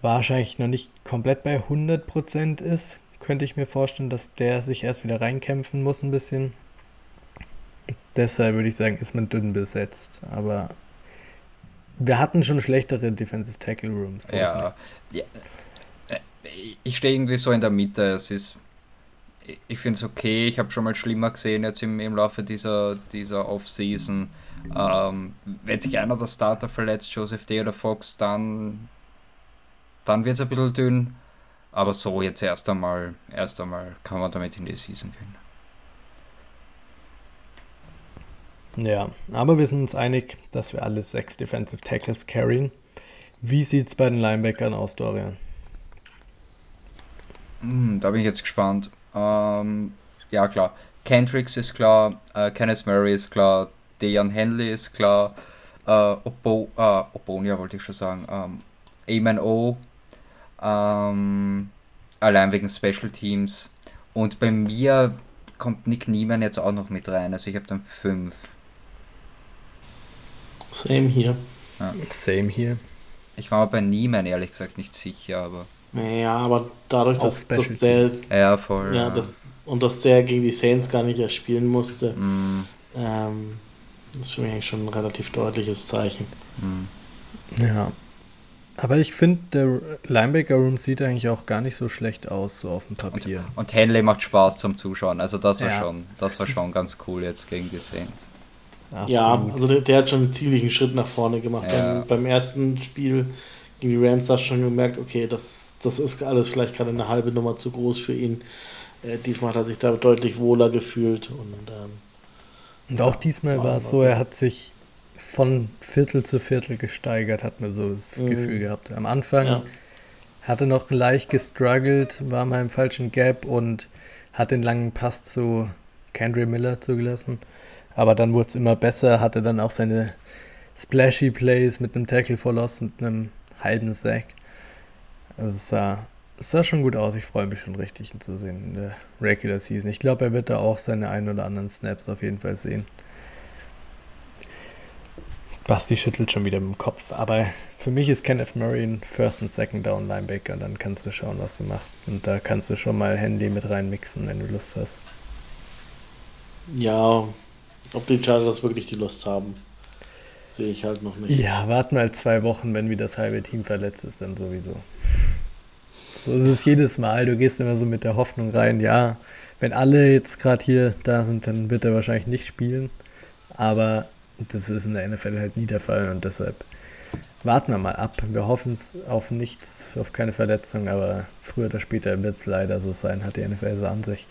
wahrscheinlich noch nicht komplett bei 100% ist, könnte ich mir vorstellen, dass der sich erst wieder reinkämpfen muss ein bisschen. Deshalb würde ich sagen, ist man dünn besetzt. Aber wir hatten schon schlechtere Defensive Tackle Rooms. Ja, ja, ich stehe irgendwie so in der Mitte. Es ist, ich finde es okay. Ich habe schon mal schlimmer gesehen jetzt im, im Laufe dieser, dieser Off-Season. Ähm, wenn sich einer der Starter verletzt, Joseph Day oder Fox, dann, dann wird es ein bisschen dünn. Aber so jetzt erst einmal, erst einmal kann man damit in die Season gehen. Ja, aber wir sind uns einig, dass wir alle sechs Defensive Tackles carryen. Wie sieht es bei den Linebackern aus, Dorian? Hm, da bin ich jetzt gespannt. Ähm, ja, klar. Kendricks ist klar, äh, Kenneth Murray ist klar, Dejan Henley ist klar, äh, Obo, äh, Obonia wollte ich schon sagen, ähm, Eamon O, ähm, allein wegen Special Teams. Und bei mir kommt Nick Niemann jetzt auch noch mit rein, also ich habe dann fünf. Same hier. Ja. Same hier. Ich war mir bei Niemann ehrlich gesagt nicht sicher, aber. Ja, aber dadurch, dass, dass der. Ja, voll. Ja, ja. Das, und dass der gegen die Saints gar nicht erst spielen musste, mm. ähm, das ist für mich eigentlich schon ein relativ deutliches Zeichen. Mm. Ja. Aber ich finde, der Linebacker Room sieht eigentlich auch gar nicht so schlecht aus, so auf dem Papier. Und, und Henley macht Spaß zum Zuschauen. Also das war ja. schon, das war schon ganz cool jetzt gegen die Saints. Absolut. Ja, also der, der, hat schon einen ziemlichen Schritt nach vorne gemacht. Ja. Beim, beim, ersten Spiel gegen die Rams hast du schon gemerkt, okay, das, das ist alles vielleicht gerade eine halbe Nummer zu groß für ihn. Äh, diesmal hat er sich da deutlich wohler gefühlt. Und, ähm, und auch diesmal war es so, er hat sich von Viertel zu Viertel gesteigert, hat man so das mhm. Gefühl gehabt. Am Anfang ja. hatte noch leicht gestruggelt, war mal im falschen Gap und hat den langen Pass zu Kendry Miller zugelassen. Aber dann wurde es immer besser, hatte dann auch seine splashy Plays mit einem Tackle for Loss und einem halben Sack. Also es sah, es sah schon gut aus. Ich freue mich schon richtig, ihn zu sehen in der Regular Season. Ich glaube, er wird da auch seine ein oder anderen Snaps auf jeden Fall sehen. Basti schüttelt schon wieder mit dem Kopf. Aber für mich ist Kenneth Murray ein First- und Second-Down Linebacker. Dann kannst du schauen, was du machst. Und da kannst du schon mal Handy mit reinmixen, wenn du Lust hast. Ja, ob die Chargers wirklich die Lust haben, sehe ich halt noch nicht. Ja, warten mal zwei Wochen, wenn wieder das halbe Team verletzt ist, dann sowieso. So ist es jedes Mal. Du gehst immer so mit der Hoffnung rein, ja, wenn alle jetzt gerade hier da sind, dann wird er wahrscheinlich nicht spielen. Aber das ist in der NFL halt nie der Fall und deshalb warten wir mal ab. Wir hoffen auf nichts, auf keine Verletzung, aber früher oder später wird es leider so sein, hat die NFL so an sich.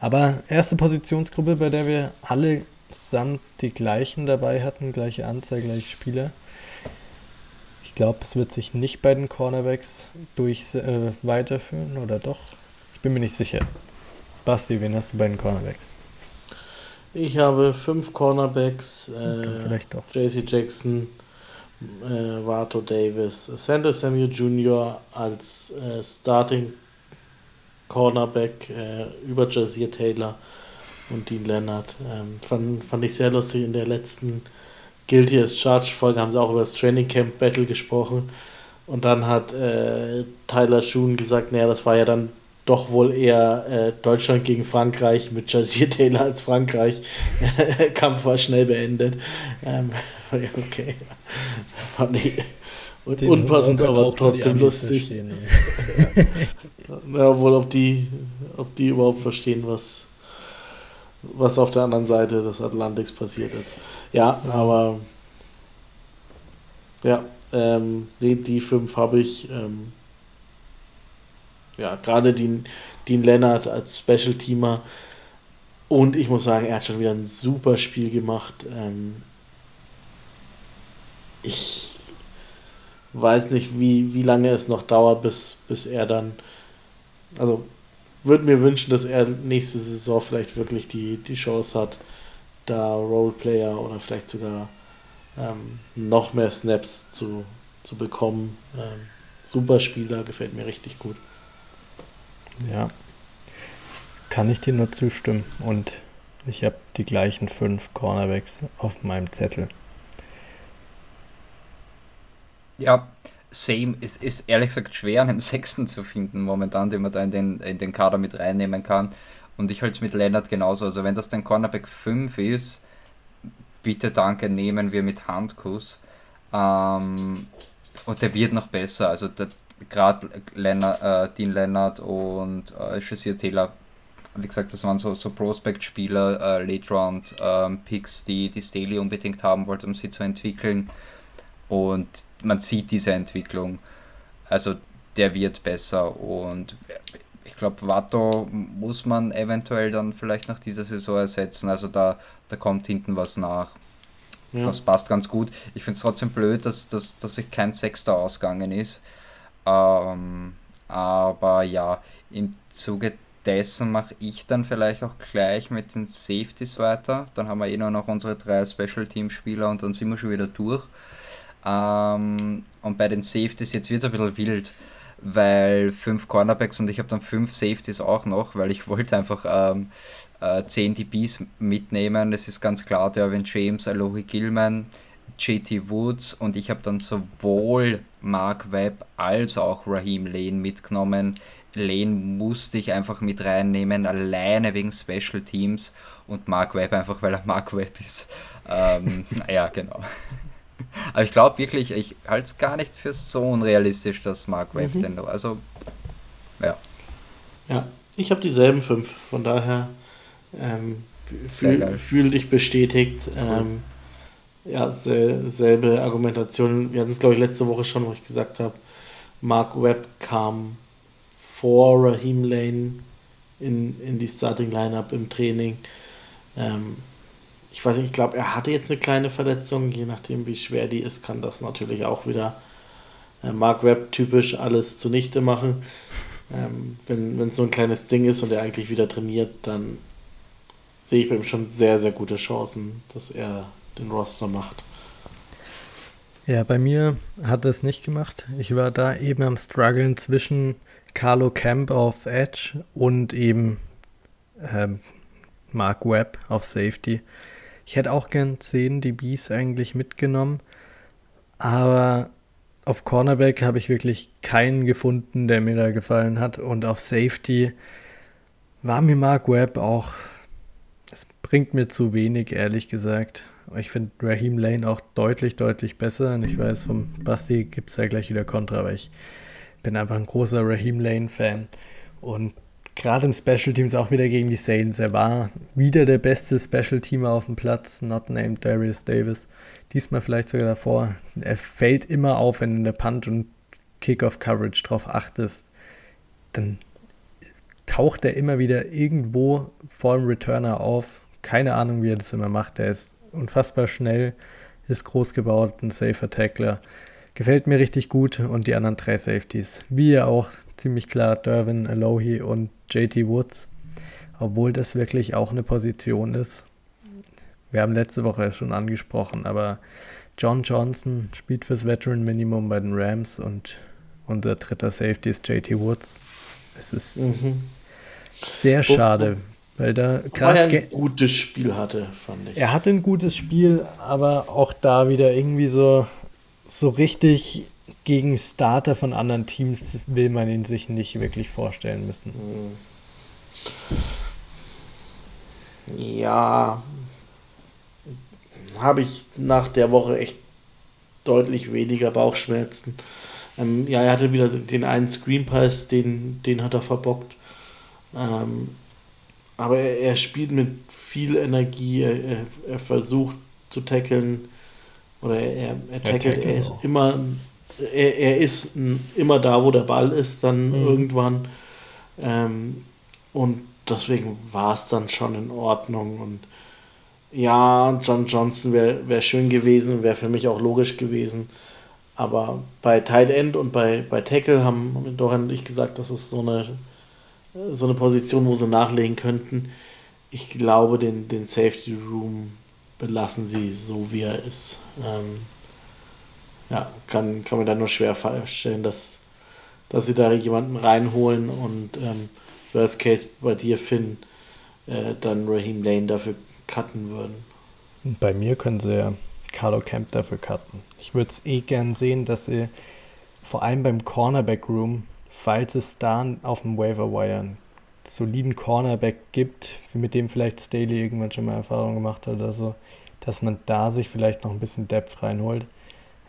Aber erste Positionsgruppe, bei der wir alle samt die gleichen dabei hatten, gleiche Anzahl, gleiche Spieler. Ich glaube, es wird sich nicht bei den Cornerbacks durch äh, weiterführen, oder doch? Ich bin mir nicht sicher. Basti, wen hast du bei den Cornerbacks? Ich habe fünf Cornerbacks. Äh, vielleicht doch. JC Jackson, äh, Vato Davis, Santa Samuel Jr. als äh, Starting Cornerback äh, über Jazir Taylor und Dean Leonard. Ähm, fand, fand ich sehr lustig. In der letzten Guilty as Charged Folge haben sie auch über das Training Camp Battle gesprochen. Und dann hat äh, Tyler Schoon gesagt, naja, das war ja dann doch wohl eher äh, Deutschland gegen Frankreich mit Jazir Taylor als Frankreich. Kampf war schnell beendet. Ähm, okay. Fand ich Den unpassend, aber trotzdem lustig. ja, wohl, ob die, ob die überhaupt verstehen, was, was auf der anderen Seite des Atlantiks passiert ist. Ja, aber ja, ähm, die, die fünf habe ich. Ähm, ja, gerade Dean, Dean Leonard als Special-Teamer. Und ich muss sagen, er hat schon wieder ein super Spiel gemacht. Ähm, ich weiß nicht, wie, wie lange es noch dauert, bis, bis er dann. Also, würde mir wünschen, dass er nächste Saison vielleicht wirklich die, die Chance hat, da Roleplayer oder vielleicht sogar ähm, noch mehr Snaps zu, zu bekommen. Ähm, super Spieler, gefällt mir richtig gut. Ja, kann ich dir nur zustimmen. Und ich habe die gleichen fünf Cornerbacks auf meinem Zettel. Ja, same. Es ist ehrlich gesagt schwer, einen Sechsten zu finden momentan, den man da in den, in den Kader mit reinnehmen kann. Und ich halte es mit Leonard genauso. Also wenn das dein Cornerback 5 ist, bitte danke, nehmen wir mit Handkuss. Ähm, und der wird noch besser. Also gerade äh, Dean Leonard und äh, Taylor, wie gesagt, das waren so, so Prospect-Spieler, äh, Late-Round-Picks, ähm, die, die Staley unbedingt haben wollte, um sie zu entwickeln. Und man sieht diese Entwicklung. Also der wird besser und ich glaube, Watto muss man eventuell dann vielleicht nach dieser Saison ersetzen. Also da, da kommt hinten was nach. Ja. Das passt ganz gut. Ich finde es trotzdem blöd, dass, dass, dass sich kein Sechster ausgegangen ist. Ähm, aber ja, im Zuge dessen mache ich dann vielleicht auch gleich mit den Safeties weiter. Dann haben wir eh nur noch unsere drei Special Team Spieler und dann sind wir schon wieder durch. Ähm, und bei den Safeties, jetzt wird es ein bisschen wild, weil fünf Cornerbacks und ich habe dann fünf Safeties auch noch, weil ich wollte einfach ähm, äh, 10 DBs mitnehmen. Das ist ganz klar, Derwin James, Alohi Gilman, JT Woods und ich habe dann sowohl Mark Webb als auch Raheem Lane mitgenommen. Lane musste ich einfach mit reinnehmen, alleine wegen Special Teams und Mark Webb einfach, weil er Mark Webb ist. Ähm, ja, genau. Aber ich glaube wirklich, ich halte es gar nicht für so unrealistisch, dass Mark Webb mhm. denn, also, ja. Ja, ich habe dieselben fünf, von daher ähm, fühl, fühl dich bestätigt. Ähm, ja, selbe Argumentation. Wir hatten es, glaube ich, letzte Woche schon, wo ich gesagt habe, Mark Webb kam vor Raheem Lane in, in die Starting Lineup im Training. Ähm, ich weiß nicht, ich glaube, er hatte jetzt eine kleine Verletzung, je nachdem, wie schwer die ist, kann das natürlich auch wieder äh, Mark Webb typisch alles zunichte machen. Ähm, wenn es so ein kleines Ding ist und er eigentlich wieder trainiert, dann sehe ich bei ihm schon sehr, sehr gute Chancen, dass er den Roster macht. Ja, bei mir hat er es nicht gemacht. Ich war da eben am struggeln zwischen Carlo Camp auf Edge und eben ähm, Mark Webb auf Safety. Ich hätte auch gern 10 DBs eigentlich mitgenommen, aber auf Cornerback habe ich wirklich keinen gefunden, der mir da gefallen hat. Und auf Safety war mir Mark Webb auch, es bringt mir zu wenig, ehrlich gesagt. Ich finde Raheem Lane auch deutlich, deutlich besser. Und ich weiß, vom Basti gibt es ja gleich wieder Kontra, aber ich bin einfach ein großer Raheem Lane-Fan. Und gerade im Special Teams auch wieder gegen die Saints. Er war wieder der beste Special Teamer auf dem Platz, not named Darius Davis. Diesmal vielleicht sogar davor. Er fällt immer auf, wenn du in der Punt- und Kickoff-Coverage drauf achtest. Dann taucht er immer wieder irgendwo vor dem Returner auf. Keine Ahnung, wie er das immer macht. Er ist unfassbar schnell, ist groß gebaut, ein safer Tackler. Gefällt mir richtig gut und die anderen drei Safeties, wie ja auch ziemlich klar Derwin, Alohi und JT Woods. obwohl das wirklich auch eine Position ist. Wir haben letzte Woche schon angesprochen, aber John Johnson spielt fürs Veteran Minimum bei den Rams und unser dritter Safety ist JT Woods. Es ist mhm. sehr schade, weil da gerade ein gutes Spiel hatte, fand ich. Er hatte ein gutes Spiel, aber auch da wieder irgendwie so, so richtig gegen Starter von anderen Teams will man ihn sich nicht wirklich vorstellen müssen. Ja, habe ich nach der Woche echt deutlich weniger Bauchschmerzen. Ähm, ja, er hatte wieder den einen Screen Pass, den, den hat er verbockt. Ähm, aber er, er, spielt mit viel Energie, er, er versucht zu tackeln oder er, er tackelt, er, ist immer er, er ist immer da, wo der Ball ist, dann mhm. irgendwann. Ähm, und deswegen war es dann schon in Ordnung. Und ja, John Johnson wäre wär schön gewesen, wäre für mich auch logisch gewesen. Aber bei Tight End und bei, bei Tackle haben Dorian und ich gesagt, das ist so eine, so eine Position, wo sie nachlegen könnten. Ich glaube, den, den Safety Room belassen sie so, wie er ist. Ähm, ja, kann, kann mir da nur schwer vorstellen, dass, dass sie da jemanden reinholen und ähm, Worst Case bei dir, Finn, äh, dann Raheem Lane dafür cutten würden. Bei mir können sie ja Carlo Camp dafür cutten. Ich würde es eh gern sehen, dass sie vor allem beim Cornerback Room, falls es da auf dem Waiver Wire einen soliden Cornerback gibt, mit dem vielleicht Staley irgendwann schon mal Erfahrung gemacht hat oder so, dass man da sich vielleicht noch ein bisschen Depth reinholt.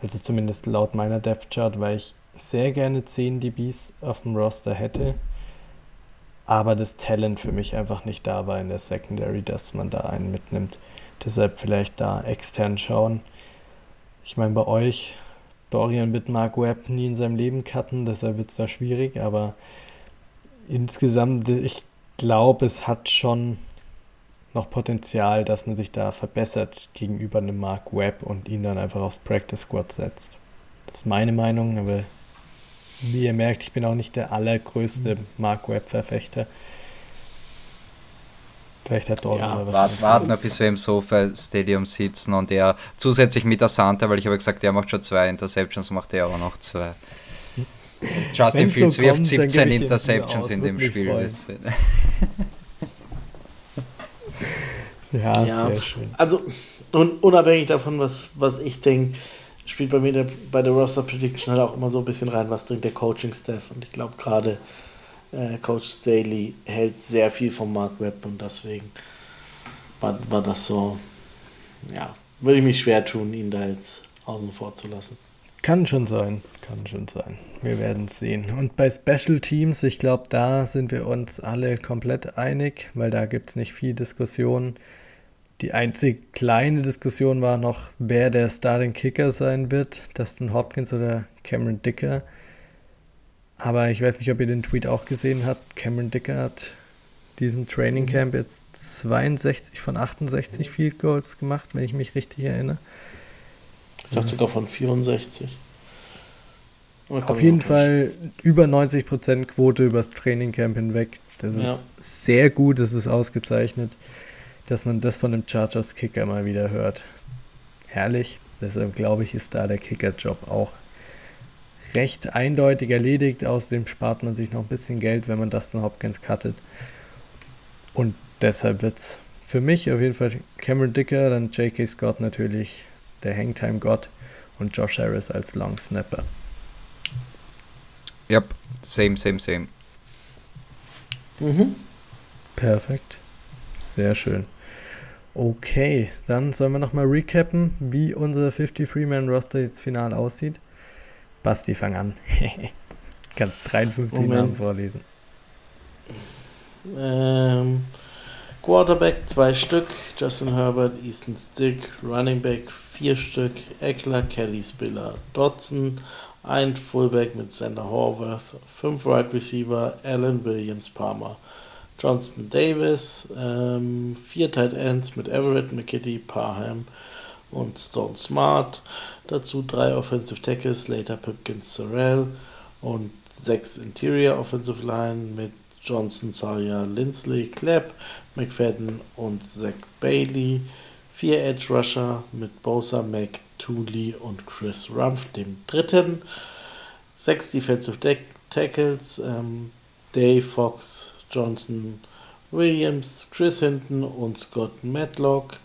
Also zumindest laut meiner Depth Chart, weil ich sehr gerne 10 DBs auf dem Roster hätte, aber das Talent für mich einfach nicht da war in der Secondary, dass man da einen mitnimmt. Deshalb vielleicht da extern schauen. Ich meine, bei euch, Dorian wird Mark Webb nie in seinem Leben cutten, deshalb wird es da schwierig, aber insgesamt, ich glaube, es hat schon noch Potenzial, dass man sich da verbessert gegenüber einem Mark Webb und ihn dann einfach aufs Practice Squad setzt. Das ist meine Meinung, aber wie ihr merkt, ich bin auch nicht der allergrößte Mark Webb-Verfechter. Vielleicht hat Dortmund ja, was. Wart, warten wir, bis wir im Sofa Stadium sitzen und er zusätzlich mit der Santa, weil ich habe gesagt, er macht schon zwei Interceptions, macht er auch noch zwei. Justin Fields so wirft 17 Interceptions in dem Spiel. ja, ja, sehr schön. Also, und unabhängig davon, was, was ich denke, spielt bei mir der, bei der Roster Prediction halt auch immer so ein bisschen rein, was denkt der Coaching-Staff. Und ich glaube, gerade äh, Coach Staley hält sehr viel von Mark Webb und deswegen war, war das so, ja, würde ich mich schwer tun, ihn da jetzt außen vor zu lassen. Kann schon sein, kann schon sein. Wir werden es sehen. Und bei Special Teams, ich glaube, da sind wir uns alle komplett einig, weil da gibt es nicht viel Diskussion. Die einzig kleine Diskussion war noch, wer der Starting Kicker sein wird, Dustin Hopkins oder Cameron Dicker. Aber ich weiß nicht, ob ihr den Tweet auch gesehen habt. Cameron Dicker hat diesem Training mhm. Camp jetzt 62 von 68 Field Goals gemacht, wenn ich mich richtig erinnere. Ich dachte sogar von 64. Auf jeden Fall über 90% Quote übers Training Camp hinweg. Das ist ja. sehr gut, das ist ausgezeichnet, dass man das von dem Chargers Kicker mal wieder hört. Herrlich. Deshalb glaube ich, ist da der Kicker-Job auch recht eindeutig erledigt. Außerdem spart man sich noch ein bisschen Geld, wenn man Dustin Hopkins cuttet. Und deshalb wird es für mich auf jeden Fall Cameron Dicker, dann J.K. Scott natürlich, der Hangtime-Gott und Josh Harris als Long Snapper. Yep, same, same, same. Mhm. Perfekt. Sehr schön. Okay, dann sollen wir nochmal recappen, wie unser 53-Man-Roster jetzt final aussieht. Basti, fang an. Kannst 53 Moment. Namen vorlesen. Ähm, Quarterback zwei Stück, Justin Herbert, Easton Stick, Running Back vier Stück, Eckler, Kelly Spiller, Dodson, ein Fullback mit Sander Horvath, fünf Wide right Receiver, Allen Williams Palmer, Johnston Davis, ähm, vier Tight Ends mit Everett, McKitty, Parham und Stone Smart. Dazu drei Offensive Tackles, Later Pipkins Sorrell und sechs Interior Offensive Line mit Johnson, Sawyer, Lindsley, Clapp, McFadden und Zach Bailey. Vier Edge Rusher mit Bosa, Mac, Tooley und Chris Rumpf, dem dritten. Sechs Defensive Tackles, ähm, Dave Fox, Johnson, Williams, Chris Hinton und Scott Matlock.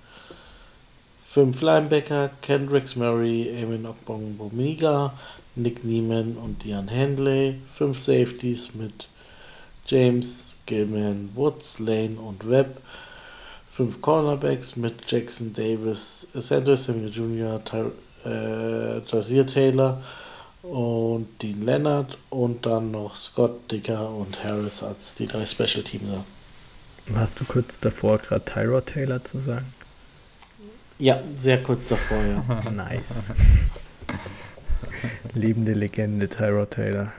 Fünf Linebacker, Kendricks Murray, Eamon Okbongboniga, Nick Neiman und Dian Handley. Fünf Safeties mit James, Gilman, Woods, Lane und Webb. Fünf Cornerbacks mit Jackson Davis, Sanders Samuel Jr., Ty äh, Taylor und Dean Leonard und dann noch Scott Dicker und Harris als die drei Special Teamer. Warst du kurz davor, gerade Tyrod Taylor zu sagen? Ja, sehr kurz davor, ja. nice. Lebende Legende, Tyrod Taylor.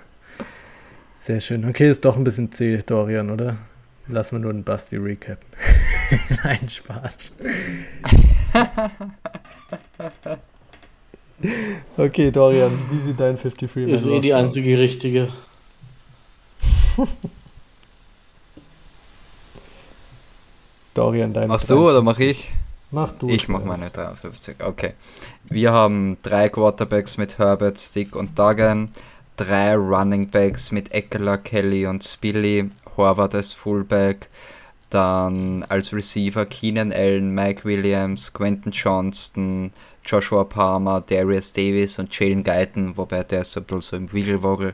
Sehr schön. Okay, ist doch ein bisschen zäh, Dorian, oder? Lassen wir nur einen Basti Recap. Nein, Spaß. okay, Dorian, wie sieht dein 53 Man Ist eh die einzige richtige. Dorian, dein Machst du oder mach ich? Mach du. Ich mach meine 53. Okay. Wir haben drei Quarterbacks mit Herbert, Stick und Duggan, drei Running Backs mit Eckler, Kelly und Spilly, Horvath als Fullback, dann als Receiver Keenan Allen, Mike Williams, Quentin Johnston, Joshua Palmer, Darius Davis und Jalen Guyton, wobei der ist ein bisschen so im Wiggelwoggle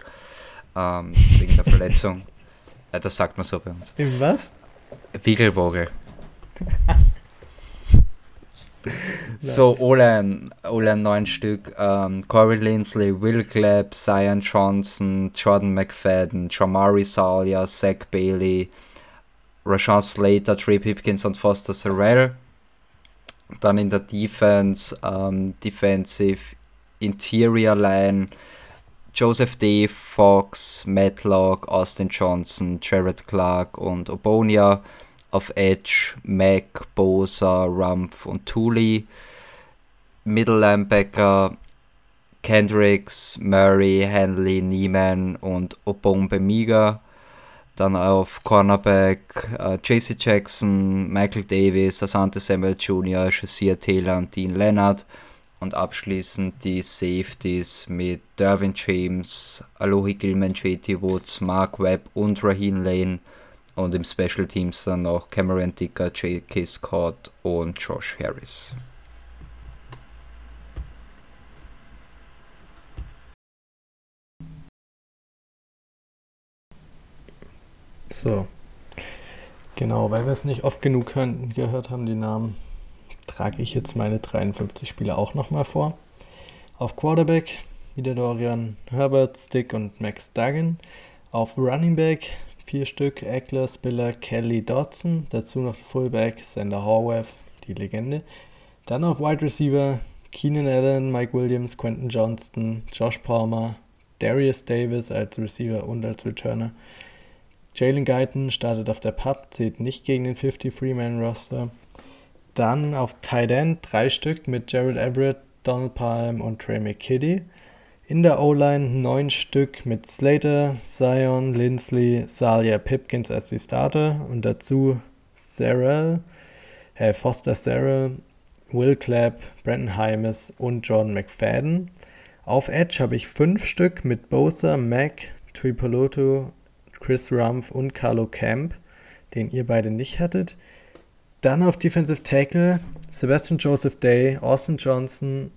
ähm, wegen der Verletzung. Äh, das sagt man so bei uns. Im was? Wiggelwoggle. so, Olan, Olan neun Stück. Ähm, Corey Lindsley, Will Clapp, Zion Johnson, Jordan McFadden, Jamari Salia, Zach Bailey, Rashawn Slater, Trey Pipkins und Foster Sorrell. Dann in der Defense, ähm, Defensive Interior Line, Joseph D. Fox, Matlock, Austin Johnson, Jared Clark und Obonia auf Edge Mac, Bosa, Rumpf und Tooley. Middle Linebacker Kendricks, Murray, Henley, Neiman und Obombe Dann auf Cornerback äh, JC Jackson, Michael Davis, Asante Samuel Jr., Shazier Taylor und Dean Leonard. Und abschließend die Safeties mit Dervin James, Alohi Gilman, JT Woods, Mark Webb und Raheem Lane und im Special Teams dann noch Cameron Dicker, J.K. Scott und Josh Harris. So. Genau, weil wir es nicht oft genug gehört haben, die Namen, trage ich jetzt meine 53 Spieler auch nochmal vor. Auf Quarterback wieder Dorian Herbert, Stick und Max Duggan. Auf Running Back vier Stück, Eckler, Spiller, Kelly, Dodson, dazu noch Fullback, Sander Horwath, die Legende. Dann auf Wide Receiver, Keenan Allen, Mike Williams, Quentin Johnston, Josh Palmer, Darius Davis als Receiver und als Returner. Jalen Guyton startet auf der Pub, zählt nicht gegen den 53-Man-Roster. Dann auf Tight End drei Stück mit Gerald Everett, Donald Palm und Trey McKitty. In der O-Line neun Stück mit Slater, Zion, Lindsley, Salia, Pipkins als die Starter und dazu Sarah, äh, Foster Sarah, Will Clapp, Brandon Hymes und Jordan McFadden. Auf Edge habe ich fünf Stück mit Bosa, Mac, Tripoloto, Chris Rumpf und Carlo Camp, den ihr beide nicht hattet. Dann auf Defensive Tackle Sebastian Joseph Day, Austin Johnson,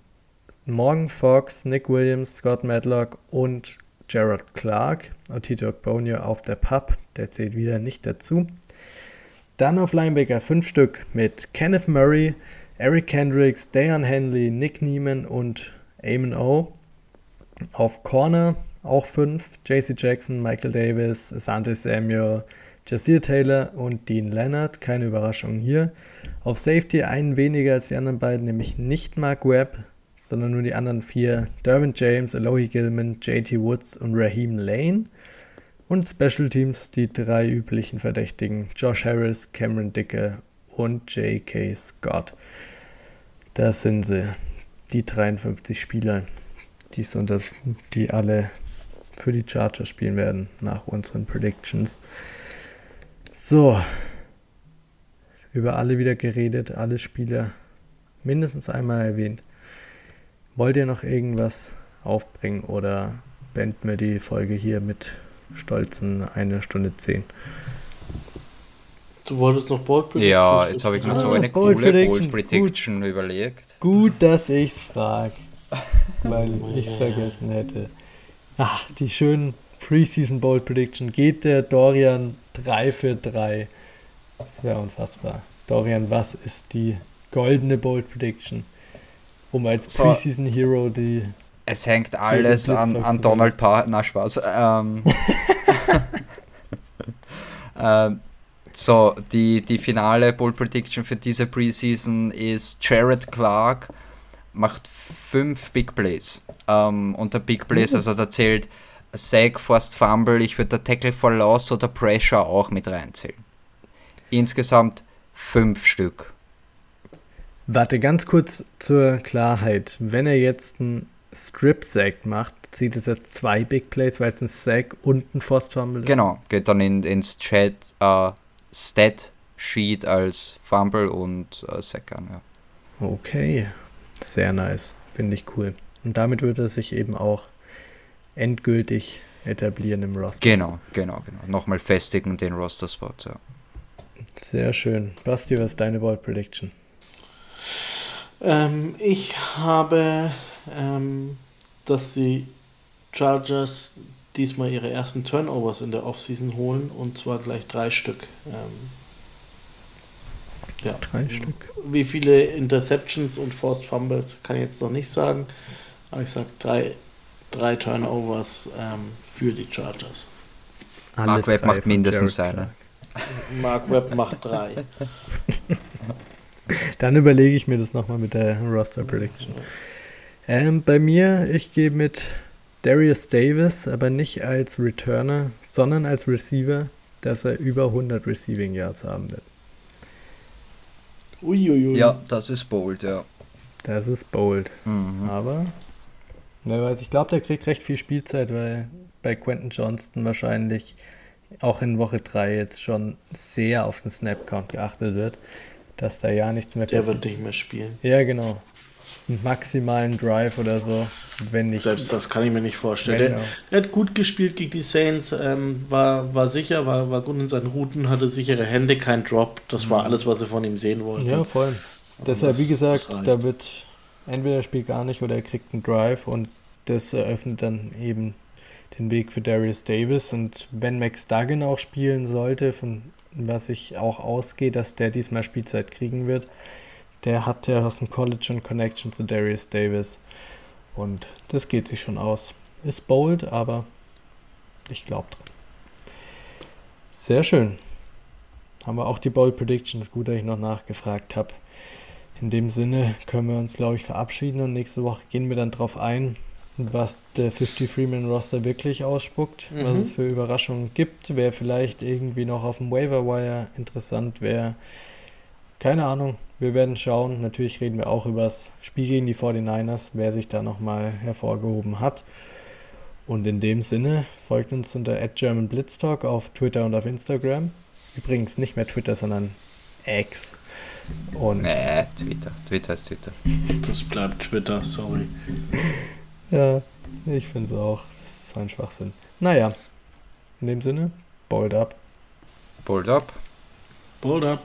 Morgan Fox, Nick Williams, Scott Madlock und Gerald Clark. Otito Bonio auf der Pub, der zählt wieder nicht dazu. Dann auf Linebacker fünf Stück mit Kenneth Murray, Eric Kendricks, Dayan Henley, Nick Neiman und Eamon O. Auf Corner auch fünf: JC Jackson, Michael Davis, Asante Samuel, Jasir Taylor und Dean Leonard. Keine Überraschung hier. Auf Safety einen weniger als die anderen beiden, nämlich nicht Mark Webb, sondern nur die anderen vier: Derwin James, Alohi Gilman, JT Woods und Raheem Lane. Und Special Teams die drei üblichen Verdächtigen: Josh Harris, Cameron Dicke und J.K. Scott. Das sind sie, die 53 Spieler, die, sind das, die alle für die Chargers spielen werden, nach unseren Predictions. So. Über alle wieder geredet, alle Spieler mindestens einmal erwähnt. Wollt ihr noch irgendwas aufbringen oder beenden wir die Folge hier mit stolzen eine Stunde zehn? Du wolltest noch Bold Prediction? Ja, jetzt habe ich mir so eine Bold coole Prediction, Bold Prediction gut. überlegt. Gut, dass ich es frage, weil ich es vergessen hätte. Ach, die schönen Preseason Bold Prediction. Geht der Dorian 3 für 3? Das wäre unfassbar. Dorian, was ist die goldene Bold Prediction? Um als so, Preseason Hero die. Es hängt alles an, an Donald Parr. Na, Spaß. Ähm, ähm, so, die, die finale Bold Prediction für diese Preseason ist Jared Clark macht fünf Big Plays. Ähm, unter Big Plays, uh. also da zählt Sack, Forced Fumble, ich würde der Tackle for Loss oder Pressure auch mit reinzählen. Insgesamt fünf Stück. Warte, ganz kurz zur Klarheit. Wenn er jetzt einen Strip-Sack macht, zieht es jetzt zwei Big Plays, weil es ein Sack und ein Forced Fumble ist? Genau, geht dann in, ins Chat, äh, Stat Sheet als Fumble und äh, Sack an. Ja. Okay, sehr nice. Finde ich cool. Und damit würde er sich eben auch endgültig etablieren im Roster. Genau, genau, genau. Nochmal festigen den Roster-Spot, ja. Sehr schön. Basti, was ist deine Ball Prediction? Ähm, ich habe, ähm, dass die Chargers diesmal ihre ersten Turnovers in der Offseason holen und zwar gleich drei Stück. Ähm, ja. Drei Stück. Wie viele Interceptions und Forced Fumbles kann ich jetzt noch nicht sagen, aber ich sage drei, drei Turnovers ähm, für die Chargers. Alle Mark Webb macht mindestens eine. Mark Webb macht drei. Dann überlege ich mir das nochmal mit der Roster Prediction. Ähm, bei mir, ich gehe mit Darius Davis, aber nicht als Returner, sondern als Receiver, dass er über 100 Receiving Yards haben wird. Uiuiui. Ja, das ist bold, ja. Das ist bold. Mhm. Aber, wer weiß, ich glaube, der kriegt recht viel Spielzeit, weil bei Quentin Johnston wahrscheinlich auch in Woche 3 jetzt schon sehr auf den Snap-Count geachtet wird, dass da ja nichts mehr passiert. Der wird nicht mehr spielen. Ja, genau maximalen Drive oder so. Wenn nicht. Selbst das kann ich mir nicht vorstellen. Er, er, hat gut gespielt gegen die Saints, ähm, war, war sicher, war, war gut in seinen Routen, hatte sichere Hände, kein Drop. Das war mhm. alles, was sie von ihm sehen wollten. Ja, voll. Deshalb, das, wie gesagt, da wird entweder er spielt gar nicht oder er kriegt einen Drive und das eröffnet dann eben den Weg für Darius Davis. Und wenn Max Duggan auch spielen sollte, von was ich auch ausgehe, dass der diesmal Spielzeit kriegen wird, der hat ja aus dem College schon Connection zu Darius Davis. Und das geht sich schon aus. Ist bold, aber ich glaube dran. Sehr schön. Haben wir auch die Bold Predictions. Gut, dass ich noch nachgefragt habe. In dem Sinne können wir uns, glaube ich, verabschieden und nächste Woche gehen wir dann drauf ein, was der 53-Man-Roster wirklich ausspuckt, mhm. was es für Überraschungen gibt, wer vielleicht irgendwie noch auf dem Waiver Wire interessant wäre. Keine Ahnung, wir werden schauen. Natürlich reden wir auch über das Spiel gegen die 49ers, wer sich da nochmal hervorgehoben hat. Und in dem Sinne folgt uns unter @germanblitztalk auf Twitter und auf Instagram. Übrigens nicht mehr Twitter, sondern X. Und nee, Twitter. Twitter ist Twitter. Das bleibt Twitter, sorry. ja, ich finde es auch. Das ist so ein Schwachsinn. Naja, in dem Sinne, bold up. Bold up. Bold up.